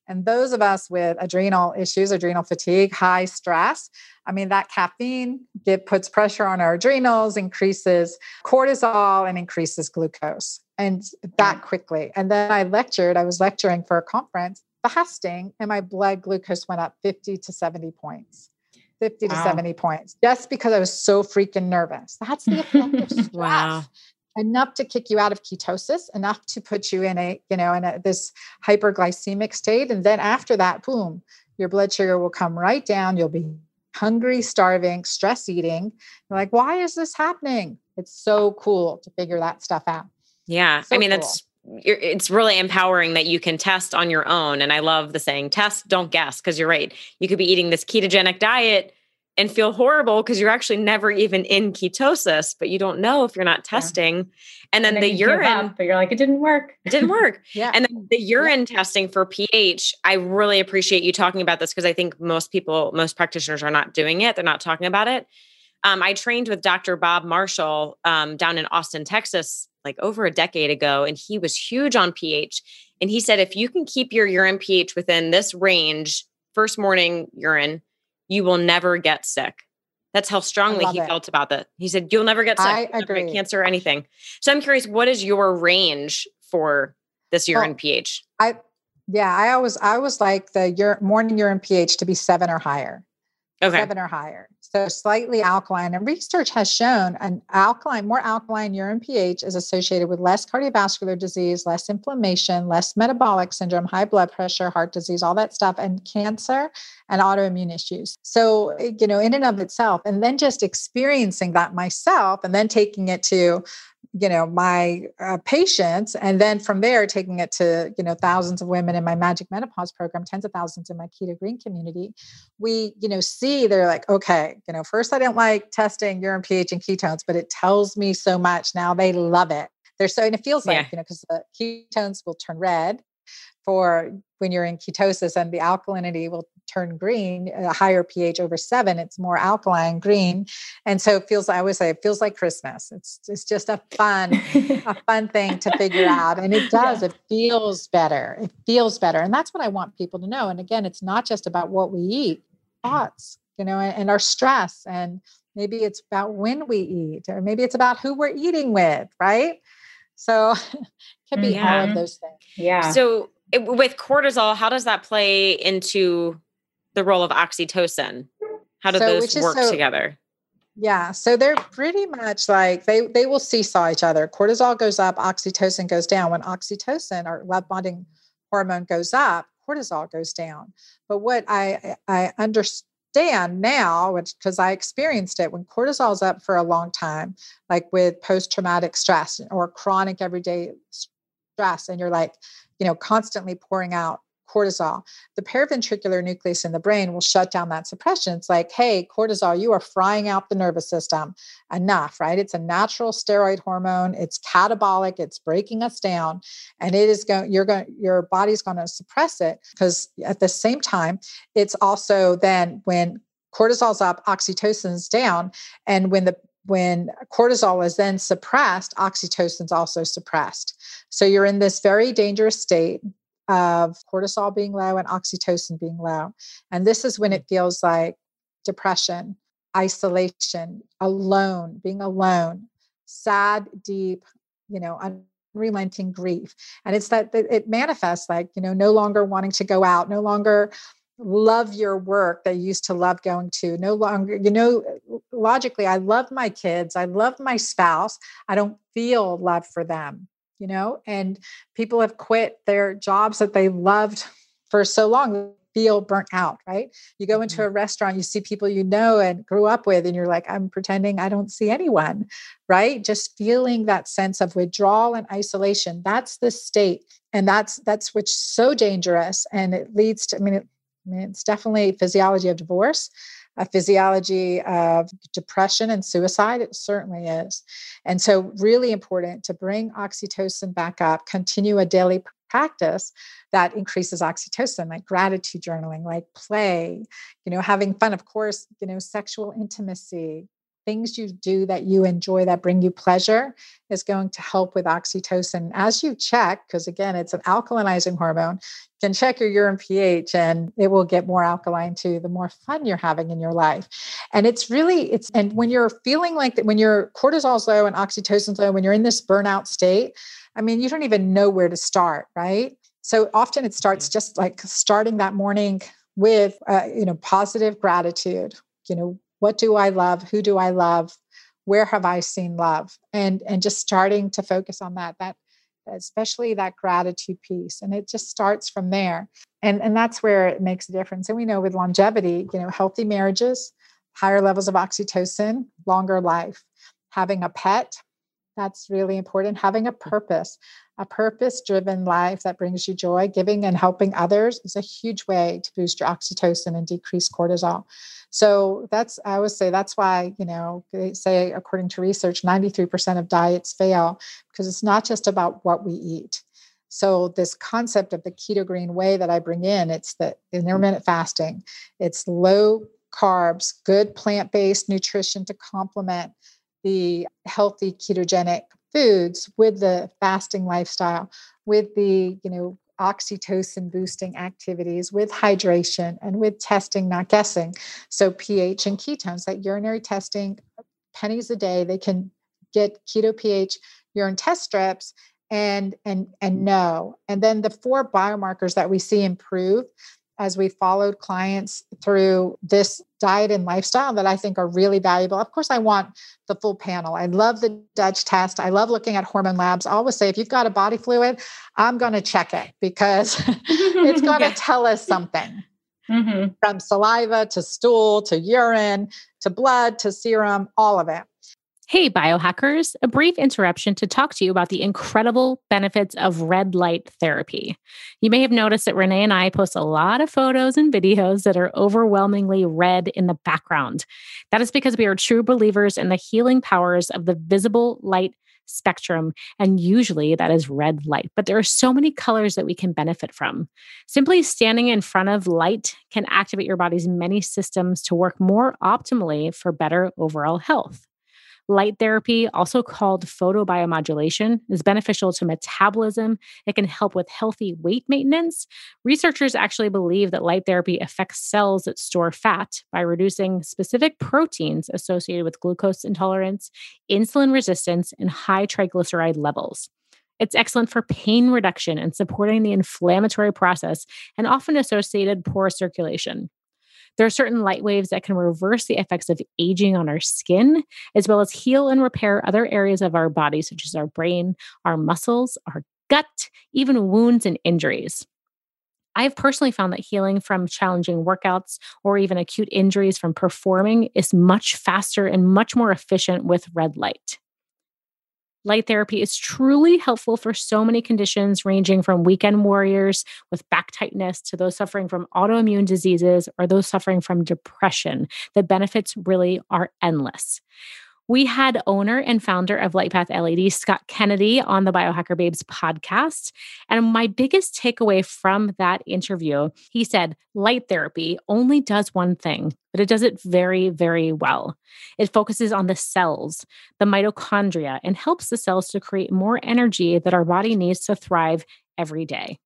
And those of us with adrenal issues, adrenal fatigue, high stress, I mean, that caffeine it puts pressure on our adrenals, increases cortisol, and increases glucose, and that quickly. And then I lectured, I was lecturing for a conference, fasting, and my blood glucose went up 50 to 70 points. 50 wow. to 70 points just because I was so freaking nervous. That's the effect of stress. wow enough to kick you out of ketosis, enough to put you in a, you know, in a, this hyperglycemic state. And then after that, boom, your blood sugar will come right down. You'll be hungry, starving, stress eating. You're like, why is this happening? It's so cool to figure that stuff out. Yeah. So I mean, cool. that's it's really empowering that you can test on your own. And I love the saying, test, don't guess, because you're right. You could be eating this ketogenic diet and feel horrible because you're actually never even in ketosis, but you don't know if you're not testing. Yeah. And then, and then the urine, up, but you're like, it didn't work. It didn't work. yeah. And then the urine yeah. testing for pH, I really appreciate you talking about this because I think most people, most practitioners are not doing it. They're not talking about it. Um, I trained with Dr. Bob Marshall um, down in Austin, Texas, like over a decade ago, and he was huge on pH. And he said, if you can keep your urine pH within this range, first morning urine, you will never get sick. That's how strongly he it. felt about that. He said, You'll never get sick. I agree. cancer or anything. So I'm curious, what is your range for this urine pH? I yeah, I always I was like the ur- morning urine pH to be seven or higher. Okay. Seven or higher. So slightly alkaline. And research has shown an alkaline, more alkaline urine pH is associated with less cardiovascular disease, less inflammation, less metabolic syndrome, high blood pressure, heart disease, all that stuff, and cancer and autoimmune issues. So, you know, in and of itself, and then just experiencing that myself and then taking it to you know my uh, patients and then from there taking it to you know thousands of women in my magic menopause program tens of thousands in my keto green community we you know see they're like okay you know first i didn't like testing urine ph and ketones but it tells me so much now they love it they're so and it feels like yeah. you know because the ketones will turn red for when you're in ketosis and the alkalinity will turn green, a higher pH over seven, it's more alkaline green. And so it feels, I always say, it feels like Christmas. It's, it's just a fun, a fun thing to figure out. And it does, yeah. it feels better. It feels better. And that's what I want people to know. And again, it's not just about what we eat, thoughts, you know, and, and our stress. And maybe it's about when we eat, or maybe it's about who we're eating with, right? So it can be yeah. all of mm-hmm. those things. Yeah. So it, with cortisol, how does that play into the role of oxytocin? How do so, those work so, together? Yeah, so they're pretty much like they they will seesaw each other. Cortisol goes up, oxytocin goes down. When oxytocin, our love bonding hormone, goes up, cortisol goes down. But what I I understand now, which because I experienced it when cortisol is up for a long time, like with post traumatic stress or chronic everyday stress, and you're like, you know, constantly pouring out cortisol, the paraventricular nucleus in the brain will shut down that suppression. It's like, hey, cortisol, you are frying out the nervous system enough, right? It's a natural steroid hormone. It's catabolic. It's breaking us down, and it is going. You're going. Your body's going to suppress it because at the same time, it's also then when cortisol's up, oxytocin's down, and when the when cortisol is then suppressed, oxytocin's also suppressed. So you're in this very dangerous state of cortisol being low and oxytocin being low. And this is when hmm. it feels like depression, isolation, alone, being alone, sad, deep, you know, unrelenting grief. And it's that it manifests like, you know, no longer wanting to go out, no longer love your work that you used to love going to no longer you know logically i love my kids i love my spouse i don't feel love for them you know and people have quit their jobs that they loved for so long feel burnt out, right? You go into mm-hmm. a restaurant, you see people you know and grew up with, and you're like, I'm pretending I don't see anyone, right? Just feeling that sense of withdrawal and isolation. That's the state. And that's that's which so dangerous. And it leads to, I mean, it, It's definitely physiology of divorce a physiology of depression and suicide. It certainly is. And so, really important to bring oxytocin back up, continue a daily practice that increases oxytocin like gratitude journaling like play you know having fun of course you know sexual intimacy things you do that you enjoy that bring you pleasure is going to help with oxytocin. As you check because again it's an alkalinizing hormone you can check your urine ph and it will get more alkaline too the more fun you're having in your life. And it's really it's and when you're feeling like that when your cortisol's low and oxytocin's low when you're in this burnout state i mean you don't even know where to start right? So often it starts just like starting that morning with uh, you know positive gratitude you know what do i love? Who do i love? Where have i seen love? And and just starting to focus on that that especially that gratitude piece and it just starts from there. And and that's where it makes a difference. And we know with longevity you know healthy marriages higher levels of oxytocin longer life. Having a pet that's really important having a mm-hmm. purpose a purpose driven life that brings you joy giving and helping others is a huge way to boost your oxytocin and decrease cortisol so that's, I would say that's why, you know, they say according to research, 93% of diets fail because it's not just about what we eat. So this concept of the keto green way that I bring in, it's the mm-hmm. intermittent fasting. It's low carbs, good plant-based nutrition to complement the healthy ketogenic foods with the fasting lifestyle, with the, you know, oxytocin boosting activities with hydration and with testing, not guessing. So, pH and ketones, that urinary testing, pennies a day, they can get keto pH urine test strips and and and know and then the four biomarkers that we see improve as we followed clients through this diet and lifestyle that I think are really valuable. Of course, I want the full panel. I love the Dutch test. I love looking at hormone labs. I always say if you've got a body fluid, I'm going to check it because it's going to tell us something. Mm-hmm. From saliva to stool to urine to blood to serum, all of it. Hey, biohackers, a brief interruption to talk to you about the incredible benefits of red light therapy. You may have noticed that Renee and I post a lot of photos and videos that are overwhelmingly red in the background. That is because we are true believers in the healing powers of the visible light spectrum, and usually that is red light. But there are so many colors that we can benefit from. Simply standing in front of light can activate your body's many systems to work more optimally for better overall health. Light therapy, also called photobiomodulation, is beneficial to metabolism. It can help with healthy weight maintenance. Researchers actually believe that light therapy affects cells that store fat by reducing specific proteins associated with glucose intolerance, insulin resistance, and high triglyceride levels. It's excellent for pain reduction and supporting the inflammatory process and often associated poor circulation. There are certain light waves that can reverse the effects of aging on our skin, as well as heal and repair other areas of our body, such as our brain, our muscles, our gut, even wounds and injuries. I have personally found that healing from challenging workouts or even acute injuries from performing is much faster and much more efficient with red light. Light therapy is truly helpful for so many conditions, ranging from weekend warriors with back tightness to those suffering from autoimmune diseases or those suffering from depression. The benefits really are endless. We had owner and founder of LightPath LED, Scott Kennedy, on the Biohacker Babes podcast. And my biggest takeaway from that interview, he said, light therapy only does one thing, but it does it very, very well. It focuses on the cells, the mitochondria, and helps the cells to create more energy that our body needs to thrive every day.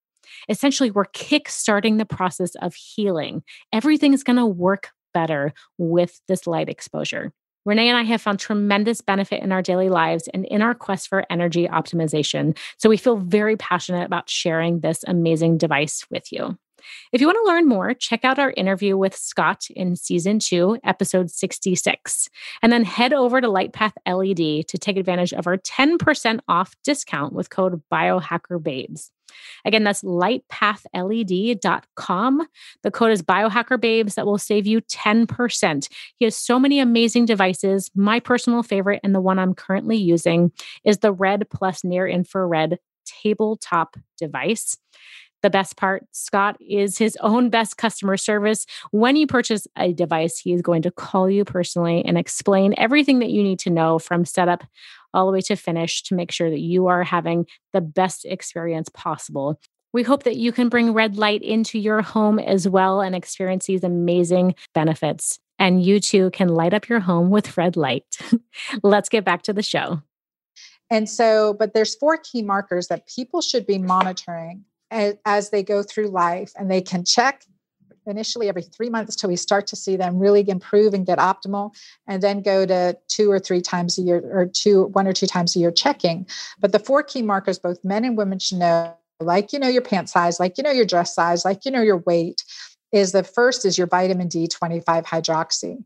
Essentially, we're kick-starting the process of healing. Everything's going to work better with this light exposure. Renee and I have found tremendous benefit in our daily lives and in our quest for energy optimization. So we feel very passionate about sharing this amazing device with you. If you want to learn more, check out our interview with Scott in season two, episode 66, and then head over to Lightpath LED to take advantage of our 10% off discount with code BiohackerBabes. Again, that's lightpathled.com. The code is biohackerbabes that will save you 10%. He has so many amazing devices. My personal favorite and the one I'm currently using is the Red Plus Near Infrared tabletop device. The best part, Scott is his own best customer service. When you purchase a device, he is going to call you personally and explain everything that you need to know from setup all the way to finish to make sure that you are having the best experience possible. We hope that you can bring red light into your home as well and experience these amazing benefits. And you too can light up your home with red light. Let's get back to the show. And so, but there's four key markers that people should be monitoring as, as they go through life, and they can check initially every three months till we start to see them really improve and get optimal and then go to two or three times a year or two one or two times a year checking but the four key markers both men and women should know like you know your pant size like you know your dress size like you know your weight is the first is your vitamin d 25 hydroxy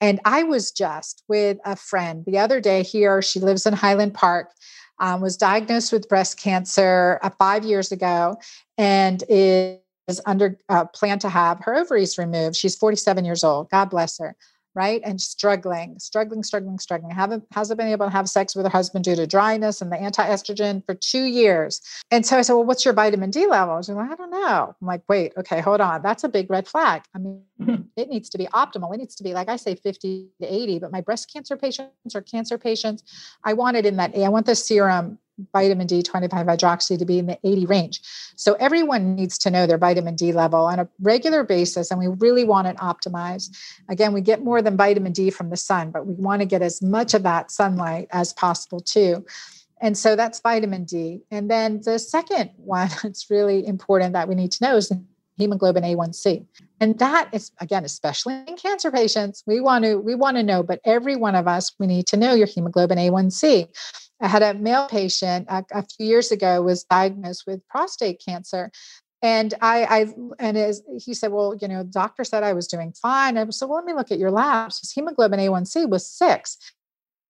and I was just with a friend the other day here. She lives in Highland Park, um, was diagnosed with breast cancer uh, five years ago, and is under uh, plan to have her ovaries removed. She's 47 years old. God bless her right? And struggling, struggling, struggling, struggling. Haven't hasn't been able to have sex with her husband due to dryness and the anti-estrogen for two years. And so I said, Well, what's your vitamin D level? She's like, I don't know. I'm like, wait, okay, hold on. That's a big red flag. I mean, it needs to be optimal. It needs to be like I say 50 to 80, but my breast cancer patients or cancer patients, I want it in that A. I want the serum vitamin D 25 hydroxy to be in the 80 range. So everyone needs to know their vitamin D level on a regular basis, and we really want it optimized. Again, we get more than vitamin D from the sun, but we want to get as much of that sunlight as possible too. And so that's vitamin D. And then the second one that's really important that we need to know is hemoglobin A1C. And that is again, especially in cancer patients, we want to we want to know, but every one of us, we need to know your hemoglobin A1C. I had a male patient a, a few years ago was diagnosed with prostate cancer. And I, I and as he said, well, you know, doctor said I was doing fine. I said, well, let me look at your labs. His hemoglobin A1C was six.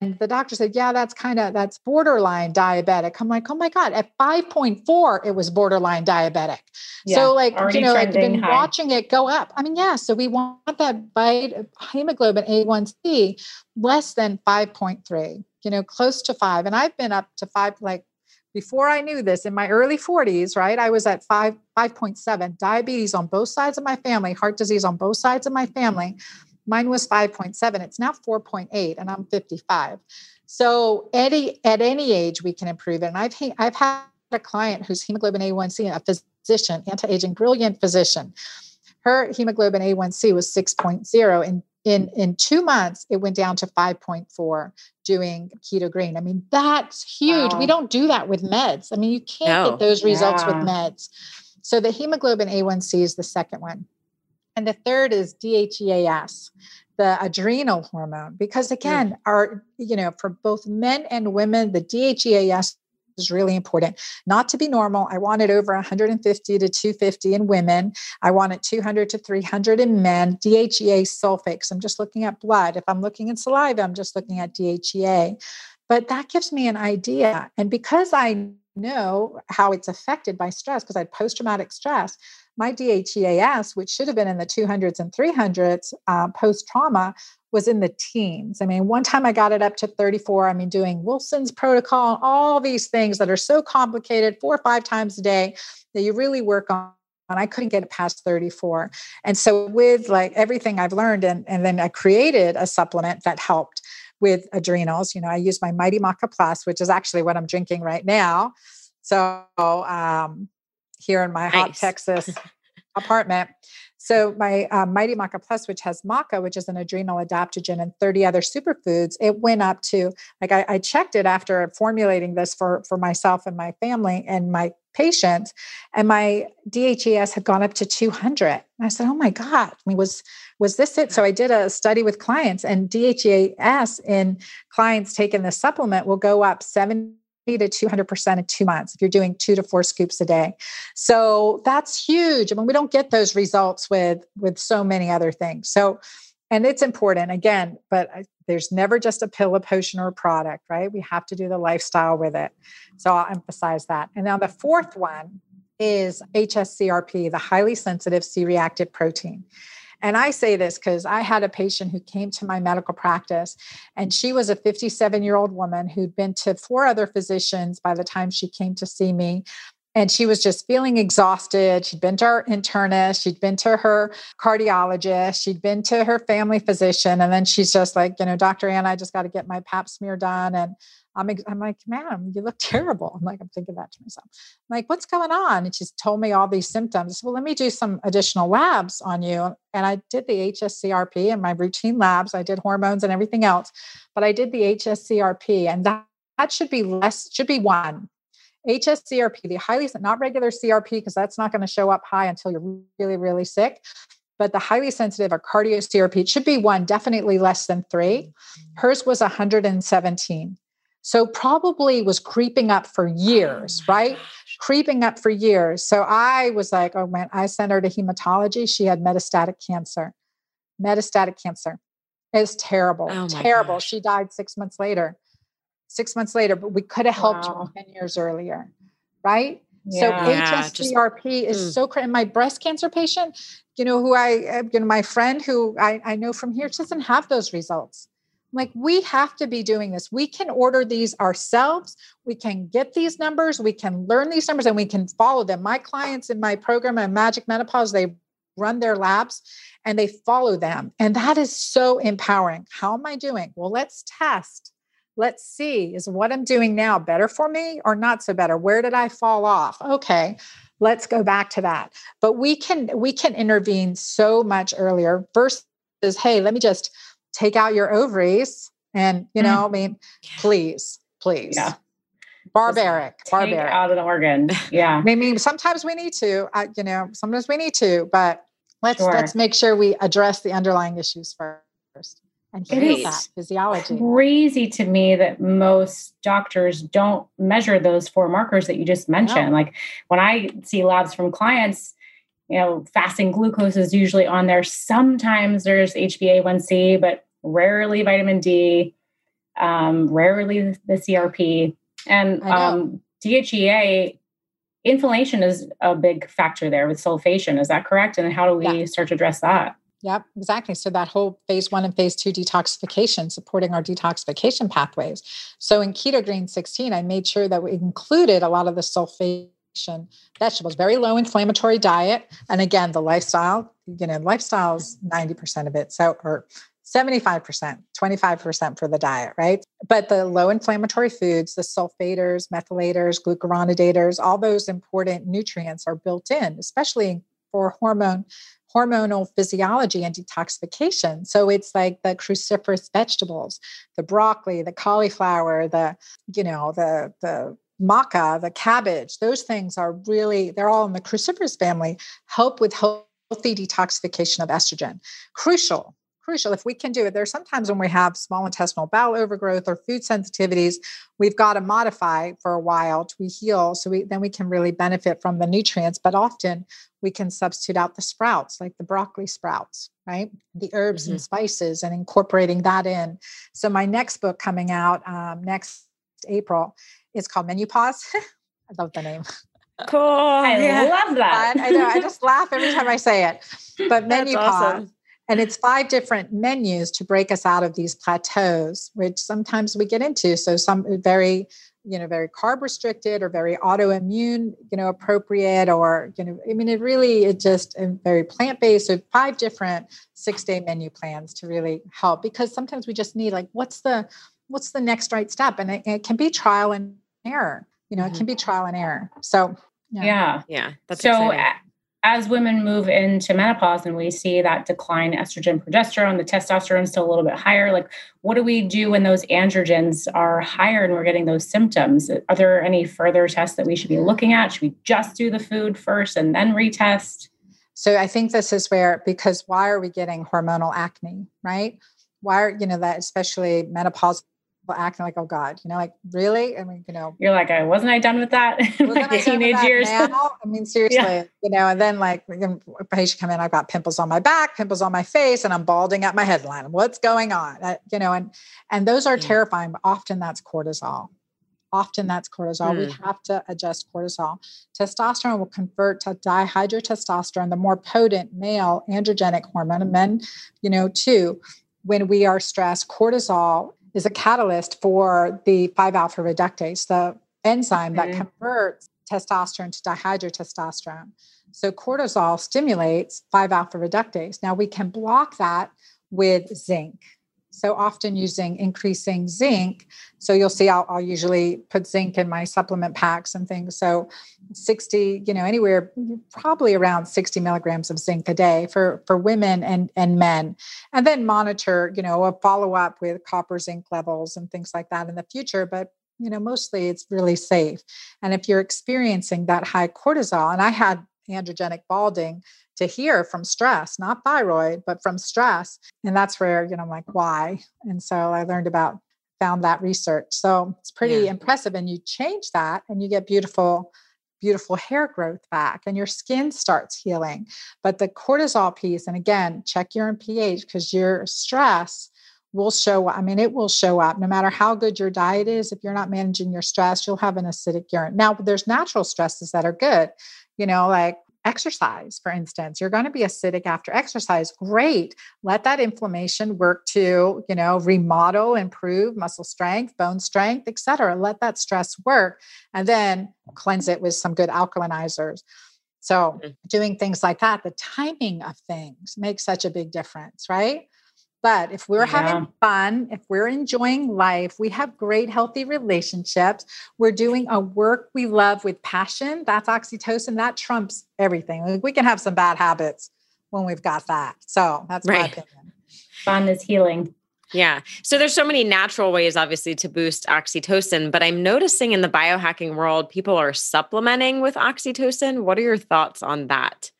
And the doctor said, yeah, that's kind of that's borderline diabetic. I'm like, oh my God, at 5.4, it was borderline diabetic. Yeah, so like, you know, I've been high. watching it go up. I mean, yeah, so we want that bite hemoglobin A1C less than 5.3 you know, close to five. And I've been up to five, like before I knew this in my early 40s, right? I was at five, 5.7, diabetes on both sides of my family, heart disease on both sides of my family. Mine was 5.7. It's now 4.8, and I'm 55. So at any, at any age, we can improve it. And I've, I've had a client whose hemoglobin A1C, a physician, anti-aging, brilliant physician, her hemoglobin A1C was 6.0 in in in two months it went down to 5.4 doing keto green i mean that's huge wow. we don't do that with meds i mean you can't no. get those results yeah. with meds so the hemoglobin a1c is the second one and the third is DHEAS the adrenal hormone because mm. again our you know for both men and women the DHEAS is really important. Not to be normal. I want it over 150 to 250 in women. I want it 200 to 300 in men. DHEA sulfates. I'm just looking at blood. If I'm looking at saliva, I'm just looking at DHEA. But that gives me an idea. And because I know how it's affected by stress, because I had post traumatic stress, my DHEAS, which should have been in the 200s and 300s uh, post trauma, was in the teens. I mean, one time I got it up to 34. I mean, doing Wilson's protocol, all these things that are so complicated four or five times a day that you really work on. And I couldn't get it past 34. And so, with like everything I've learned, and, and then I created a supplement that helped with adrenals. You know, I use my Mighty Maca Plus, which is actually what I'm drinking right now. So, um, here in my nice. hot Texas apartment. So my uh, Mighty Maca Plus, which has maca, which is an adrenal adaptogen, and 30 other superfoods, it went up to like I, I checked it after formulating this for for myself and my family and my patients, and my DHEAS had gone up to 200. And I said, "Oh my God! I mean, was was this it?" So I did a study with clients, and DHEAS in clients taking the supplement will go up 70 to 200% in two months if you're doing two to four scoops a day. So that's huge. I mean, we don't get those results with with so many other things. So, and it's important again, but there's never just a pill, a potion, or a product, right? We have to do the lifestyle with it. So I'll emphasize that. And now the fourth one is HSCRP, the highly sensitive C reactive protein. And I say this because I had a patient who came to my medical practice, and she was a 57 year old woman who'd been to four other physicians by the time she came to see me. And she was just feeling exhausted. She'd been to her internist, she'd been to her cardiologist, she'd been to her family physician. And then she's just like, you know, Dr. Ann, I just got to get my pap smear done. And I'm, I'm like, ma'am, you look terrible. I'm like, I'm thinking that to myself. I'm like, what's going on? And she's told me all these symptoms. Well, let me do some additional labs on you. And I did the HSCRP and my routine labs. I did hormones and everything else, but I did the HSCRP and that, that should be less, should be one. HSCRP, the highly, not regular CRP, because that's not going to show up high until you're really, really sick but the highly sensitive or cardio CRP, it should be one, definitely less than three. Mm-hmm. Hers was 117. So probably was creeping up for years, oh right? Gosh. Creeping up for years. So I was like, oh man, I sent her to hematology. She had metastatic cancer. Metastatic cancer. It's terrible. Oh terrible. Gosh. She died six months later. Six months later, but we could have helped wow. her 10 years earlier. Right? Yeah. So HSCRP yeah, is mm. so critical. My breast cancer patient, you know, who I, uh, you know, my friend who I, I know from here doesn't have those results like we have to be doing this. We can order these ourselves. We can get these numbers. We can learn these numbers and we can follow them. My clients in my program at magic menopause they run their labs and they follow them. And that is so empowering. How am i doing? Well let's test. Let's see is what i'm doing now better for me or not so better? Where did i fall off? Okay let's go back to that. But we can we can intervene so much earlier versus hey let me just take out your ovaries and you know mm. i mean please please. Yeah. Barbaric Just barbaric. out an organ. Yeah. I mean sometimes we need to uh, you know sometimes we need to but let's sure. let's make sure we address the underlying issues first and heal that physiology. Crazy to me that most doctors don't measure those four markers that you just mentioned. No. like when i see labs from clients you know, fasting glucose is usually on there. Sometimes there's HbA1c, but rarely vitamin D, um, rarely the CRP. And um, DHEA, inflammation is a big factor there with sulfation. Is that correct? And how do we yeah. start to address that? Yep, exactly. So that whole phase one and phase two detoxification, supporting our detoxification pathways. So in Keto Green 16, I made sure that we included a lot of the sulfate vegetables, very low inflammatory diet. And again, the lifestyle, you know, lifestyle's 90% of it. So, or 75%, 25% for the diet, right? But the low inflammatory foods, the sulfators, methylators, glucuronidators, all those important nutrients are built in, especially for hormone hormonal physiology and detoxification. So it's like the cruciferous vegetables, the broccoli, the cauliflower, the you know, the the maca, the cabbage, those things are really, they're all in the cruciferous family, help with healthy detoxification of estrogen. Crucial, crucial. If we can do it, there's sometimes when we have small intestinal bowel overgrowth or food sensitivities, we've got to modify for a while to heal. So we, then we can really benefit from the nutrients. But often we can substitute out the sprouts, like the broccoli sprouts, right? The herbs mm-hmm. and spices and incorporating that in. So my next book coming out um, next April it's called MenuPause. I love the name. Cool. I yeah. love that. I, I, know. I just laugh every time I say it. But MenuPause. Awesome. And it's five different menus to break us out of these plateaus, which sometimes we get into. So some very, you know, very carb restricted or very autoimmune, you know, appropriate, or, you know, I mean, it really, it just very plant-based. So five different six-day menu plans to really help because sometimes we just need like, what's the what's the next right step? And it, it can be trial and error you know mm-hmm. it can be mm-hmm. trial and error. So yeah. Yeah, yeah that's so as women move into menopause and we see that decline estrogen progesterone the testosterone is still a little bit higher like what do we do when those androgens are higher and we're getting those symptoms? Are there any further tests that we should be looking at? Should we just do the food first and then retest? So i think this is where because why are we getting hormonal acne right? Why are you know that especially menopause acting like, oh God, you know, like really? I mean, you know, you're like, I wasn't I done with that in my teenage years? Now? I mean, seriously, yeah. you know, and then like a patient come in, I've got pimples on my back, pimples on my face, and I'm balding at my headline. What's going on? Uh, you know, and and those are yeah. terrifying, but often that's cortisol. Often that's cortisol. Mm. We have to adjust cortisol. Testosterone will convert to dihydrotestosterone, the more potent male androgenic hormone, and men, you know, too. When we are stressed, cortisol is a catalyst for the 5 alpha reductase, the enzyme that converts testosterone to dihydrotestosterone. So cortisol stimulates 5 alpha reductase. Now we can block that with zinc. So often using increasing zinc. So you'll see I'll, I'll, usually put zinc in my supplement packs and things. So 60, you know, anywhere probably around 60 milligrams of zinc a day for, for women and, and men. And then monitor, you know, a follow up with copper zinc levels and things like that in the future. But you know, mostly it's really safe. And if you're experiencing that high cortisol, and I had androgenic balding to hear from stress, not thyroid, but from stress. And that's where, you know, I'm like, why? And so I learned about, found that research. So it's pretty yeah. impressive. And you change that and you get beautiful, beautiful hair growth back and your skin starts healing. But the cortisol piece, and again, check your pH because your stress will show I mean, it will show up no matter how good your diet is. If you're not managing your stress, you'll have an acidic urine. Now, there's natural stresses that are good you know, like exercise, for instance, you're going to be acidic after exercise. Great. Let that inflammation work to, you know, remodel, improve muscle strength, bone strength, etc. Let that stress work and then cleanse it with some good alkalinizers. So, mm-hmm. doing things like that, the timing of things makes such a big difference, right? But if we're yeah. having fun, if we're enjoying life, we have great, healthy relationships, we're doing a work we love with passion, that's oxytocin, that trumps everything. We can have some bad habits when we've got that. So that's right. my opinion. Fun is healing. Yeah. So there's so many natural ways, obviously, to boost oxytocin, but I'm noticing in the biohacking world, people are supplementing with oxytocin. What are your thoughts on that?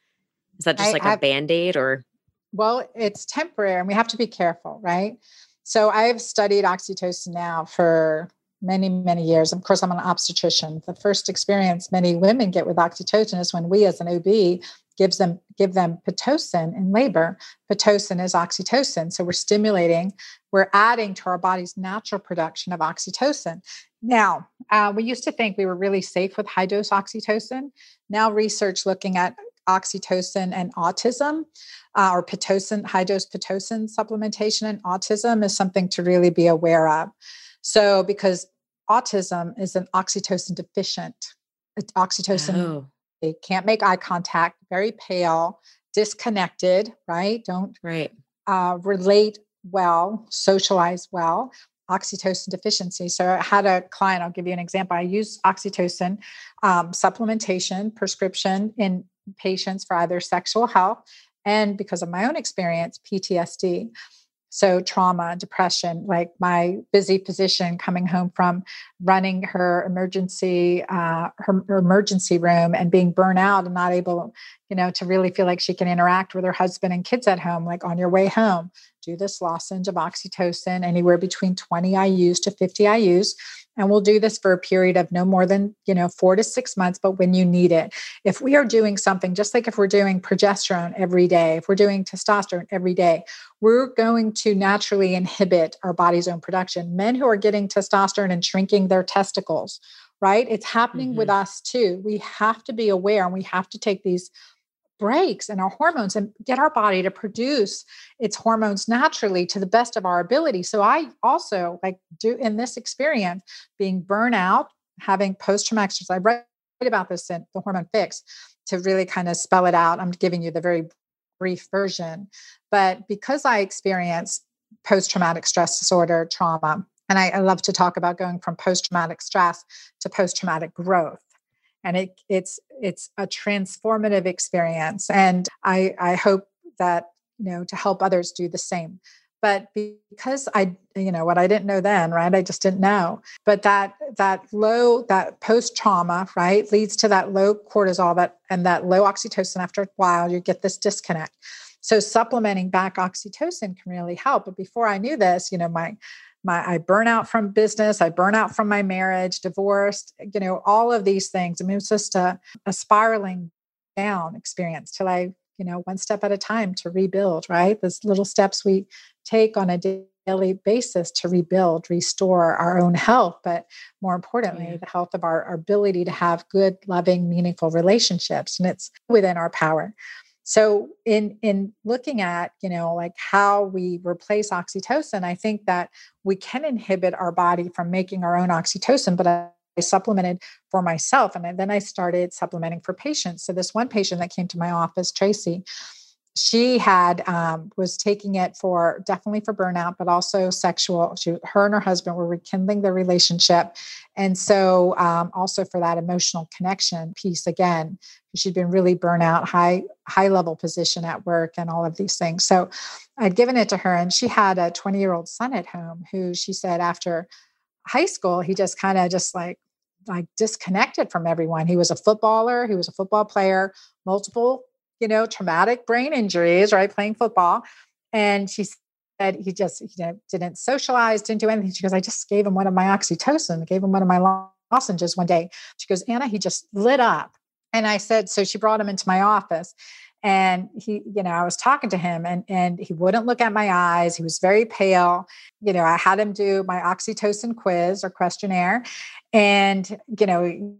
Is that just I, like a band aid or? Well, it's temporary and we have to be careful, right? So I've studied oxytocin now for many, many years. Of course, I'm an obstetrician. The first experience many women get with oxytocin is when we, as an OB, gives them give them pitocin in labor. Pitocin is oxytocin, so we're stimulating, we're adding to our body's natural production of oxytocin. Now, uh, we used to think we were really safe with high dose oxytocin. Now, research looking at oxytocin and autism uh, or pitocin, high dose pitocin supplementation and autism is something to really be aware of. So, because autism is an oxytocin deficient, oxytocin, oh. they can't make eye contact, very pale, disconnected, right? Don't right. Uh, relate well, socialize well oxytocin deficiency. So I had a client, I'll give you an example. I use oxytocin um, supplementation prescription in patients for either sexual health and because of my own experience, PTSD. So, trauma, depression, like my busy physician coming home from running her emergency, uh, her, her emergency room and being burnt out and not able, you know, to really feel like she can interact with her husband and kids at home. Like on your way home, do this lozenge of oxytocin, anywhere between 20 IUs to 50 IUs and we'll do this for a period of no more than you know four to six months but when you need it. If we are doing something just like if we're doing progesterone every day if we're doing testosterone every day we're going to naturally inhibit our body's own production. Men who are getting testosterone and shrinking their testicles right? It's happening mm-hmm. with us too. We have to be aware and we have to take these breaks in our hormones and get our body to produce its hormones naturally to the best of our ability. So I also like do in this experience being burnout, having post-traumatic stress. I write about this in the hormone fix to really kind of spell it out. I'm giving you the very brief version. But because I experience post-traumatic stress disorder trauma, and I, I love to talk about going from post-traumatic stress to post-traumatic growth and it, it's it's a transformative experience and i i hope that you know to help others do the same. But because i you know what i didn't know then right i just didn't know. But that that low that post trauma right leads to that low cortisol that and that low oxytocin after a while you get this disconnect. So supplementing back oxytocin can really help but before i knew this you know my my I burn out from business, I burn out from my marriage, divorced, you know, all of these things. I mean, it's just a, a spiraling down experience till I, you know, one step at a time to rebuild, right? Those little steps we take on a daily basis to rebuild, restore our own health, but more importantly, yeah. the health of our, our ability to have good, loving, meaningful relationships. And it's within our power. So in in looking at, you know, like how we replace oxytocin, I think that we can inhibit our body from making our own oxytocin, but I supplemented for myself and then I started supplementing for patients. So this one patient that came to my office, Tracy, she had um, was taking it for definitely for burnout but also sexual she her and her husband were rekindling their relationship and so um, also for that emotional connection piece again she'd been really burnout high high level position at work and all of these things so i'd given it to her and she had a 20 year old son at home who she said after high school he just kind of just like like disconnected from everyone. He was a footballer he was a football player multiple you know, traumatic brain injuries, right? Playing football. And she said he just, you know, didn't socialize, didn't do anything. She goes, I just gave him one of my oxytocin, gave him one of my lozenges one day. She goes, Anna, he just lit up. And I said, so she brought him into my office and he you know i was talking to him and and he wouldn't look at my eyes he was very pale you know i had him do my oxytocin quiz or questionnaire and you know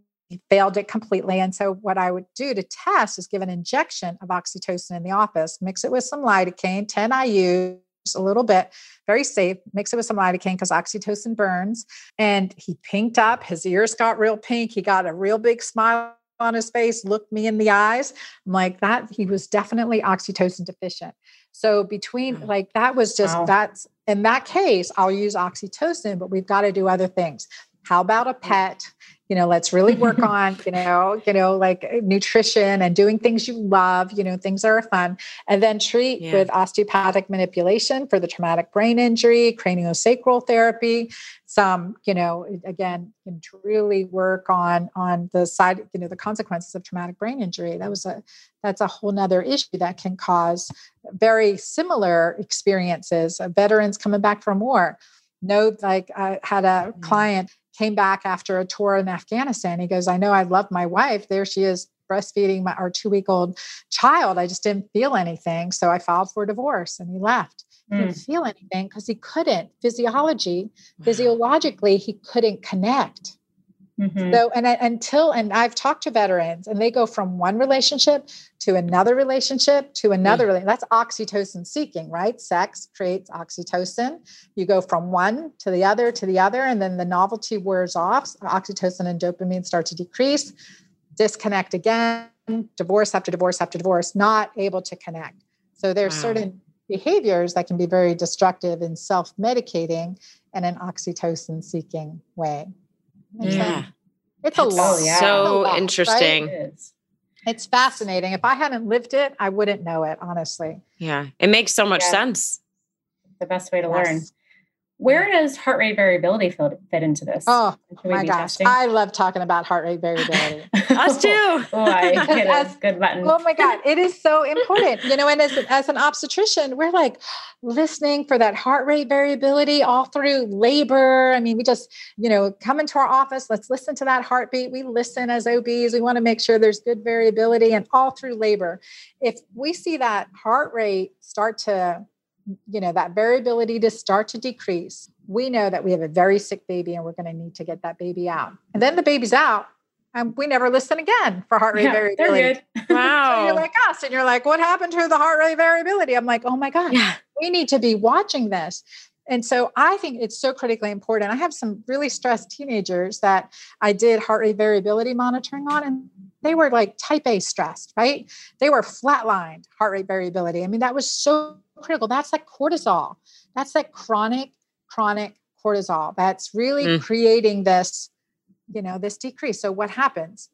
failed it completely. And so, what I would do to test is give an injection of oxytocin in the office, mix it with some lidocaine, 10 IU, a little bit, very safe. Mix it with some lidocaine because oxytocin burns. And he pinked up. His ears got real pink. He got a real big smile on his face, looked me in the eyes. I'm like, that he was definitely oxytocin deficient. So, between mm. like that was just wow. that's in that case, I'll use oxytocin, but we've got to do other things. How about a pet? You know let's really work on you know you know like uh, nutrition and doing things you love you know things that are fun and then treat yeah. with osteopathic manipulation for the traumatic brain injury craniosacral therapy some you know again can really work on on the side you know the consequences of traumatic brain injury that was a that's a whole nother issue that can cause very similar experiences of veterans coming back from war know like i had a mm-hmm. client came back after a tour in Afghanistan. He goes, I know I love my wife. There she is breastfeeding my, our two week old child. I just didn't feel anything. So I filed for divorce and he left. He didn't mm. feel anything because he couldn't physiology, physiologically, he couldn't connect. Mm-hmm. So, and until, and I've talked to veterans and they go from one relationship to another relationship to another. Mm. That's oxytocin seeking, right? Sex creates oxytocin. You go from one to the other to the other, and then the novelty wears off. Oxytocin and dopamine start to decrease, disconnect again, divorce after divorce after divorce, not able to connect. So there's wow. certain behaviors that can be very destructive in self medicating and an oxytocin seeking way. Yeah. It's a lot. Yeah. So lot, interesting. Right? It's fascinating. If I hadn't lived it, I wouldn't know it, honestly. Yeah. It makes so much yeah. sense. The best way to yes. learn. Where does heart rate variability fit, fit into this? Oh my gosh, testing? I love talking about heart rate variability. Us too. oh, I hit a good button. Oh my god, it is so important. You know, and as as an obstetrician, we're like listening for that heart rate variability all through labor. I mean, we just you know come into our office. Let's listen to that heartbeat. We listen as OBs. We want to make sure there's good variability, and all through labor. If we see that heart rate start to you know that variability to start to decrease we know that we have a very sick baby and we're going to need to get that baby out and then the baby's out and we never listen again for heart rate yeah, variability wow so you're like us and you're like what happened to the heart rate variability i'm like oh my god yeah. we need to be watching this and so I think it's so critically important. I have some really stressed teenagers that I did heart rate variability monitoring on, and they were like type A stressed, right? They were flatlined heart rate variability. I mean, that was so critical. That's like cortisol. That's that chronic, chronic cortisol. That's really mm. creating this, you know, this decrease. So what happens?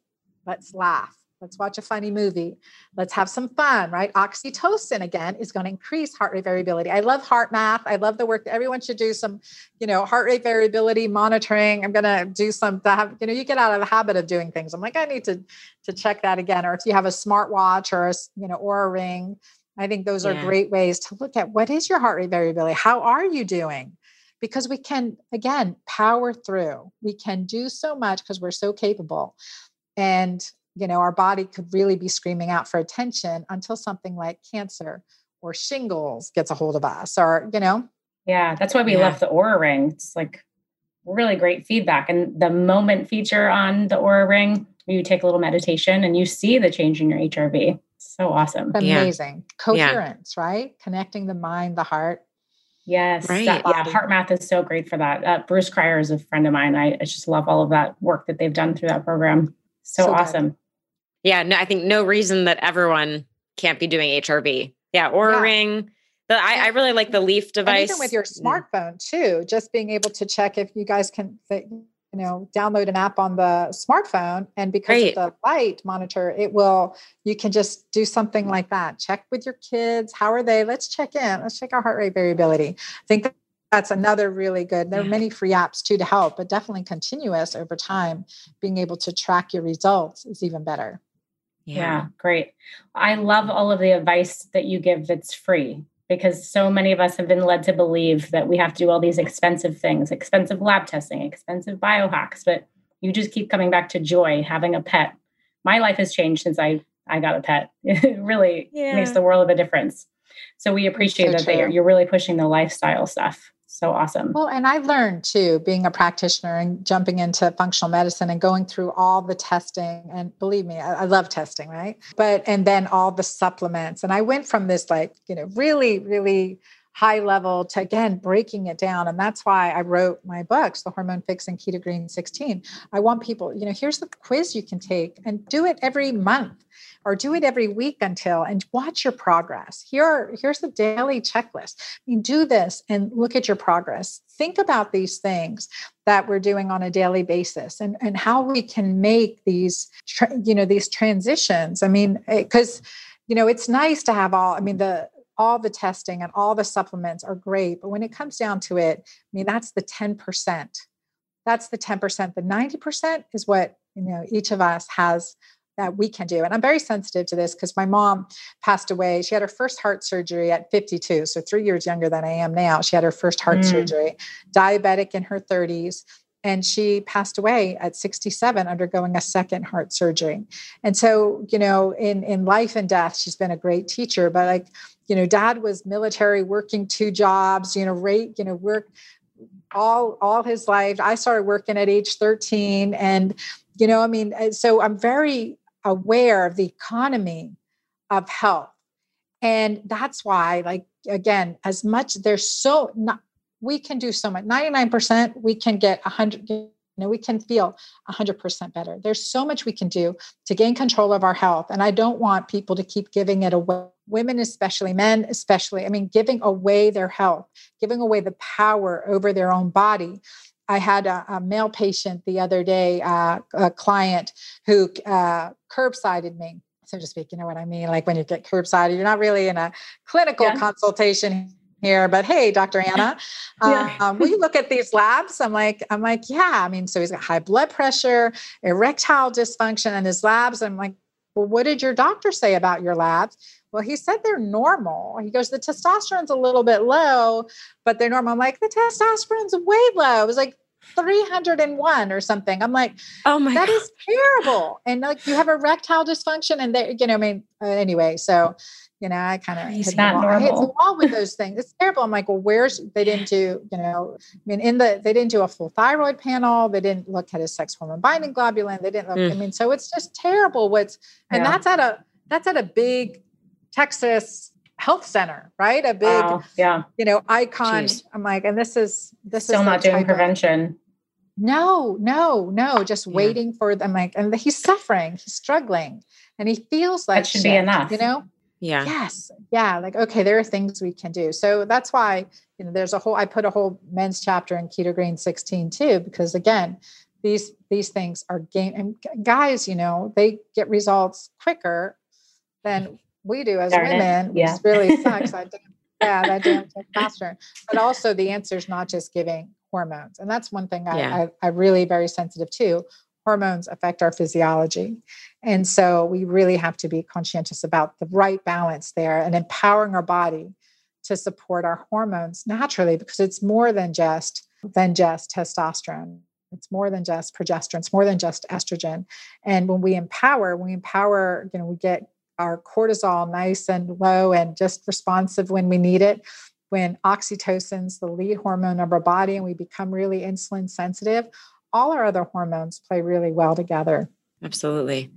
Let's laugh. Let's watch a funny movie. Let's have some fun, right? Oxytocin again is going to increase heart rate variability. I love HeartMath. I love the work. Everyone should do some, you know, heart rate variability monitoring. I'm going to do some to have, you know, you get out of the habit of doing things. I'm like, I need to to check that again. Or if you have a smartwatch or a, you know, or a ring, I think those are great ways to look at what is your heart rate variability? How are you doing? Because we can, again, power through. We can do so much because we're so capable. And, you know, our body could really be screaming out for attention until something like cancer or shingles gets a hold of us or, you know, Yeah, that's why we yeah. love the Oura ring. It's like really great feedback. And the moment feature on the Oura ring, you take a little meditation and you see the change in your HRV. So awesome. Amazing. Yeah. Coherence, yeah. right? Connecting the mind, the heart. Yes. Right. That, yeah. HeartMath is so great for that. Uh, Bruce Cryer is a friend of mine. I, I, just love all of that work that they've done through that program. So, so awesome. Good. Yeah. No, I think no reason that everyone can't be doing HRV. Yeah. Or yeah. ring. The, I, I, really like the Lief device. And even with your smartphone too, just being able to check if you guys can, you know download an app on the smartphone and because Great. of the light monitor it will you can just do something mm-hmm. like that. Check with your kids. How are they? Let's check in. Let's check our heart rate variability. I think that's another really good there are many free apps too to help but definitely continuous over time being able to track your results is even better. Yeah. yeah great. I love all of the advice that you give that's free because so many of us have been led to believe that we have to do all these expensive things, expensive lab testing, expensive biohacks, but you just keep coming back to joy, having a pet. My life has changed since I I got a pet. It really yeah. makes the world of a difference. So we appreciate so that they, you're really pushing the lifestyle stuff so awesome. Well, and I learned too, being a practitioner and jumping into functional medicine and going through all the testing. And believe me, I, I, love testing, right? But, and then all the supplements. And I went from this, like, you know, really, really high level to again breaking it down and that's why i wrote my books the hormone fix and keto green 16 i want people you know here's the quiz you can take and do it every month or do it every week until and watch your progress here here's the daily checklist i mean do this and look at your progress think about these things that we're doing on a daily basis and and how we can make these you know these transitions i mean because eh, you know it's nice to have all i mean the all the testing and all the supplements are great. But when it comes down to it, I mean, that's the 10%. That's the 10%. The 90% is what, you know, each of us has that we can do. And I'm very sensitive to this because my mom passed away. She had her first heart surgery at 52, so three years younger than I am now. She had her first heart mm. surgery, diabetic in her 30s. And she passed away at 67, undergoing a second heart surgery. And so, you know, in, in life and death, she's been a great teacher. But like, you know dad was military working two jobs you know rate you know work all all his life i started working at age 13 and you know i mean so i'm very aware of the economy of health and that's why like again as much there's so not we can do so much 99% we can get 100 you know, we can feel 100% better. There's so much we can do to gain control of our health. And I don't want people to keep giving it away. Women, especially men, especially, I mean, giving away their health, giving away the power over their own body. I had a, a male patient the other day, uh, a client who uh, curbsided me so to speak. You know what I mean? Like when you get curbsided, you're not really in a clinical yeah. consultation here, but hey, Dr. Anna, yeah. um, will you look at these labs? I'm like, I'm like, yeah. I mean, so he's got high blood pressure, erectile dysfunction, and his labs. I'm like, well, what did your doctor say about your labs? Well, he said they're normal. He goes, the testosterone's a little bit low, but they're normal. I'm like, the testosterone's way low. It was like 301 or something. I'm like, oh my, that God. is terrible. And like, you have erectile dysfunction, and they, you know, I mean, uh, anyway, so you know, I kind of hit, not the wall. hit the wall with those things. It's terrible. I'm like, well, where's they didn't do, you know, I mean, in the they didn't do a full thyroid panel. They didn't look at his sex hormone binding globulin. They didn't look. Mm. I mean, so it's just terrible. What's and yeah. that's at a that's at a big Texas health center, right? A big, wow. yeah, you know, icon. Jeez. I'm like, and this is this still is not doing prevention. Of, no, no, no, just yeah. waiting for them. Like, and he's suffering, he's struggling, and he feels like that should shit, be enough, you know. Yeah. Yes. Yeah. Like, okay, there are things we can do. So that's why, you know, there's a whole, I put a whole men's chapter in Keto Green 16 too, because again, these, these things are game and guys, you know, they get results quicker than we do as Darn women, it. yeah. which really sucks. I don't, yeah, that damn testosterone. But also the answer is not just giving hormones. And that's one thing I, yeah. I, I really very sensitive to hormones affect our physiology. And so we really have to be conscientious about the right balance there and empowering our body to support our hormones naturally because it's more than just than just testosterone. It's more than just progesterone. It's more than just estrogen. And when we empower, when we empower, you know, we get our cortisol nice and low and just responsive when we need it when oxytocin's the lead hormone of our body and we become really insulin sensitive, all our other hormones play really well together. Absolutely.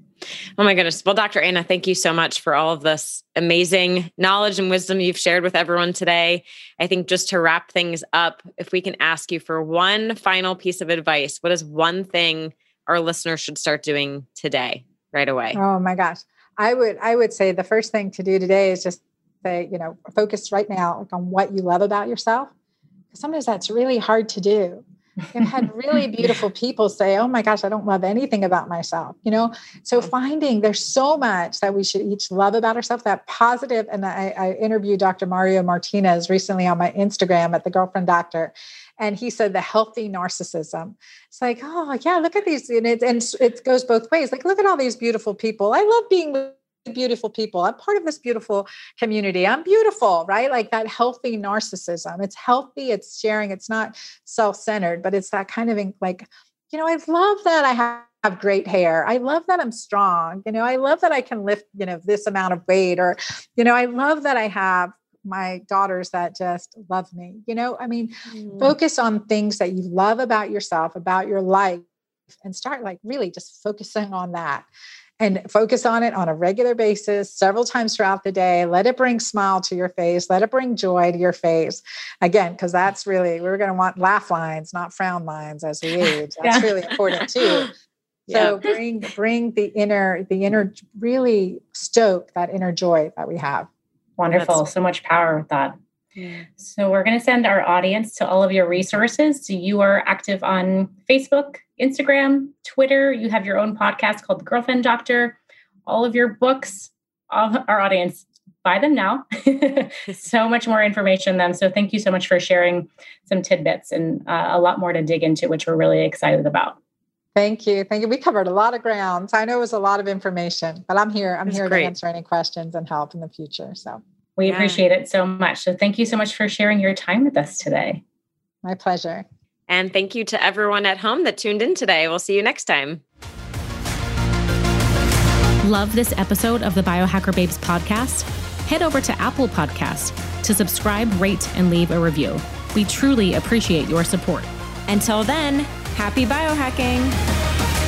Oh my goodness. Well, Dr. Anna, thank you so much for all of this amazing knowledge and wisdom you've shared with everyone today. I think just to wrap things up, if we can ask you for one final piece of advice, what is one thing our listeners should start doing today, right away? Oh my gosh. I would I would say the first thing to do today is just say, you know, focus right now on what you love about yourself. Because sometimes that's really hard to do. I've had really beautiful people say, Oh my gosh, I don't love anything about myself. You know, so mm-hmm. finding there's so much that we should each love about ourselves, that positive. And I, I interviewed Dr. Mario Martinez recently on my Instagram at the Girlfriend Doctor. And he said the healthy narcissism. It's like, oh yeah, look at these, and it and it goes both ways. Like, look at all these beautiful people. I love being with beautiful people. I'm part of this beautiful community. I'm beautiful, right? Like that healthy narcissism. It's healthy, it's sharing, it's not self centered, but it's that kind of like, you know, I love that I have have great hair. I love that I'm strong. You know, I love that I can lift, you know, this amount of weight or, you know, I love that I have my daughters that just love me. You know, I mean, mm. focus on things that you love about yourself, about your life and start like really just focusing on that and focus on it on a regular basis several times throughout the day. Let it bring smile to your face. Let it bring joy to your face. Again because that's really we're going to want laugh lines not frown lines as we age. That's yeah. really important too. So yeah. bring bring the inner the inner really stoke that inner joy that we have. Wonderful that's, so much power with that so we're going to send our audience to all of your resources. So you are active on Facebook, Instagram, Twitter. You have your own podcast called The Girlfriend Doctor. All of your books, all our audience, buy them now. so much more information then. So thank you so much for sharing some tidbits and uh, a lot more to dig into, which we're really excited about. Thank you. Thank you. We covered a lot of grounds. I know it was a lot of information, but I'm here. I'm That's here great. to answer any questions and help in the future. So we yeah. appreciate it so much. So thank you so much for sharing your time with us today. My pleasure. And thank you to everyone at home that tuned in today. We'll see you next time. Love this episode of the Biohacker Babes podcast? Head over to Apple Podcast to subscribe, rate, and leave a review. We truly appreciate your support. Until then, happy biohacking.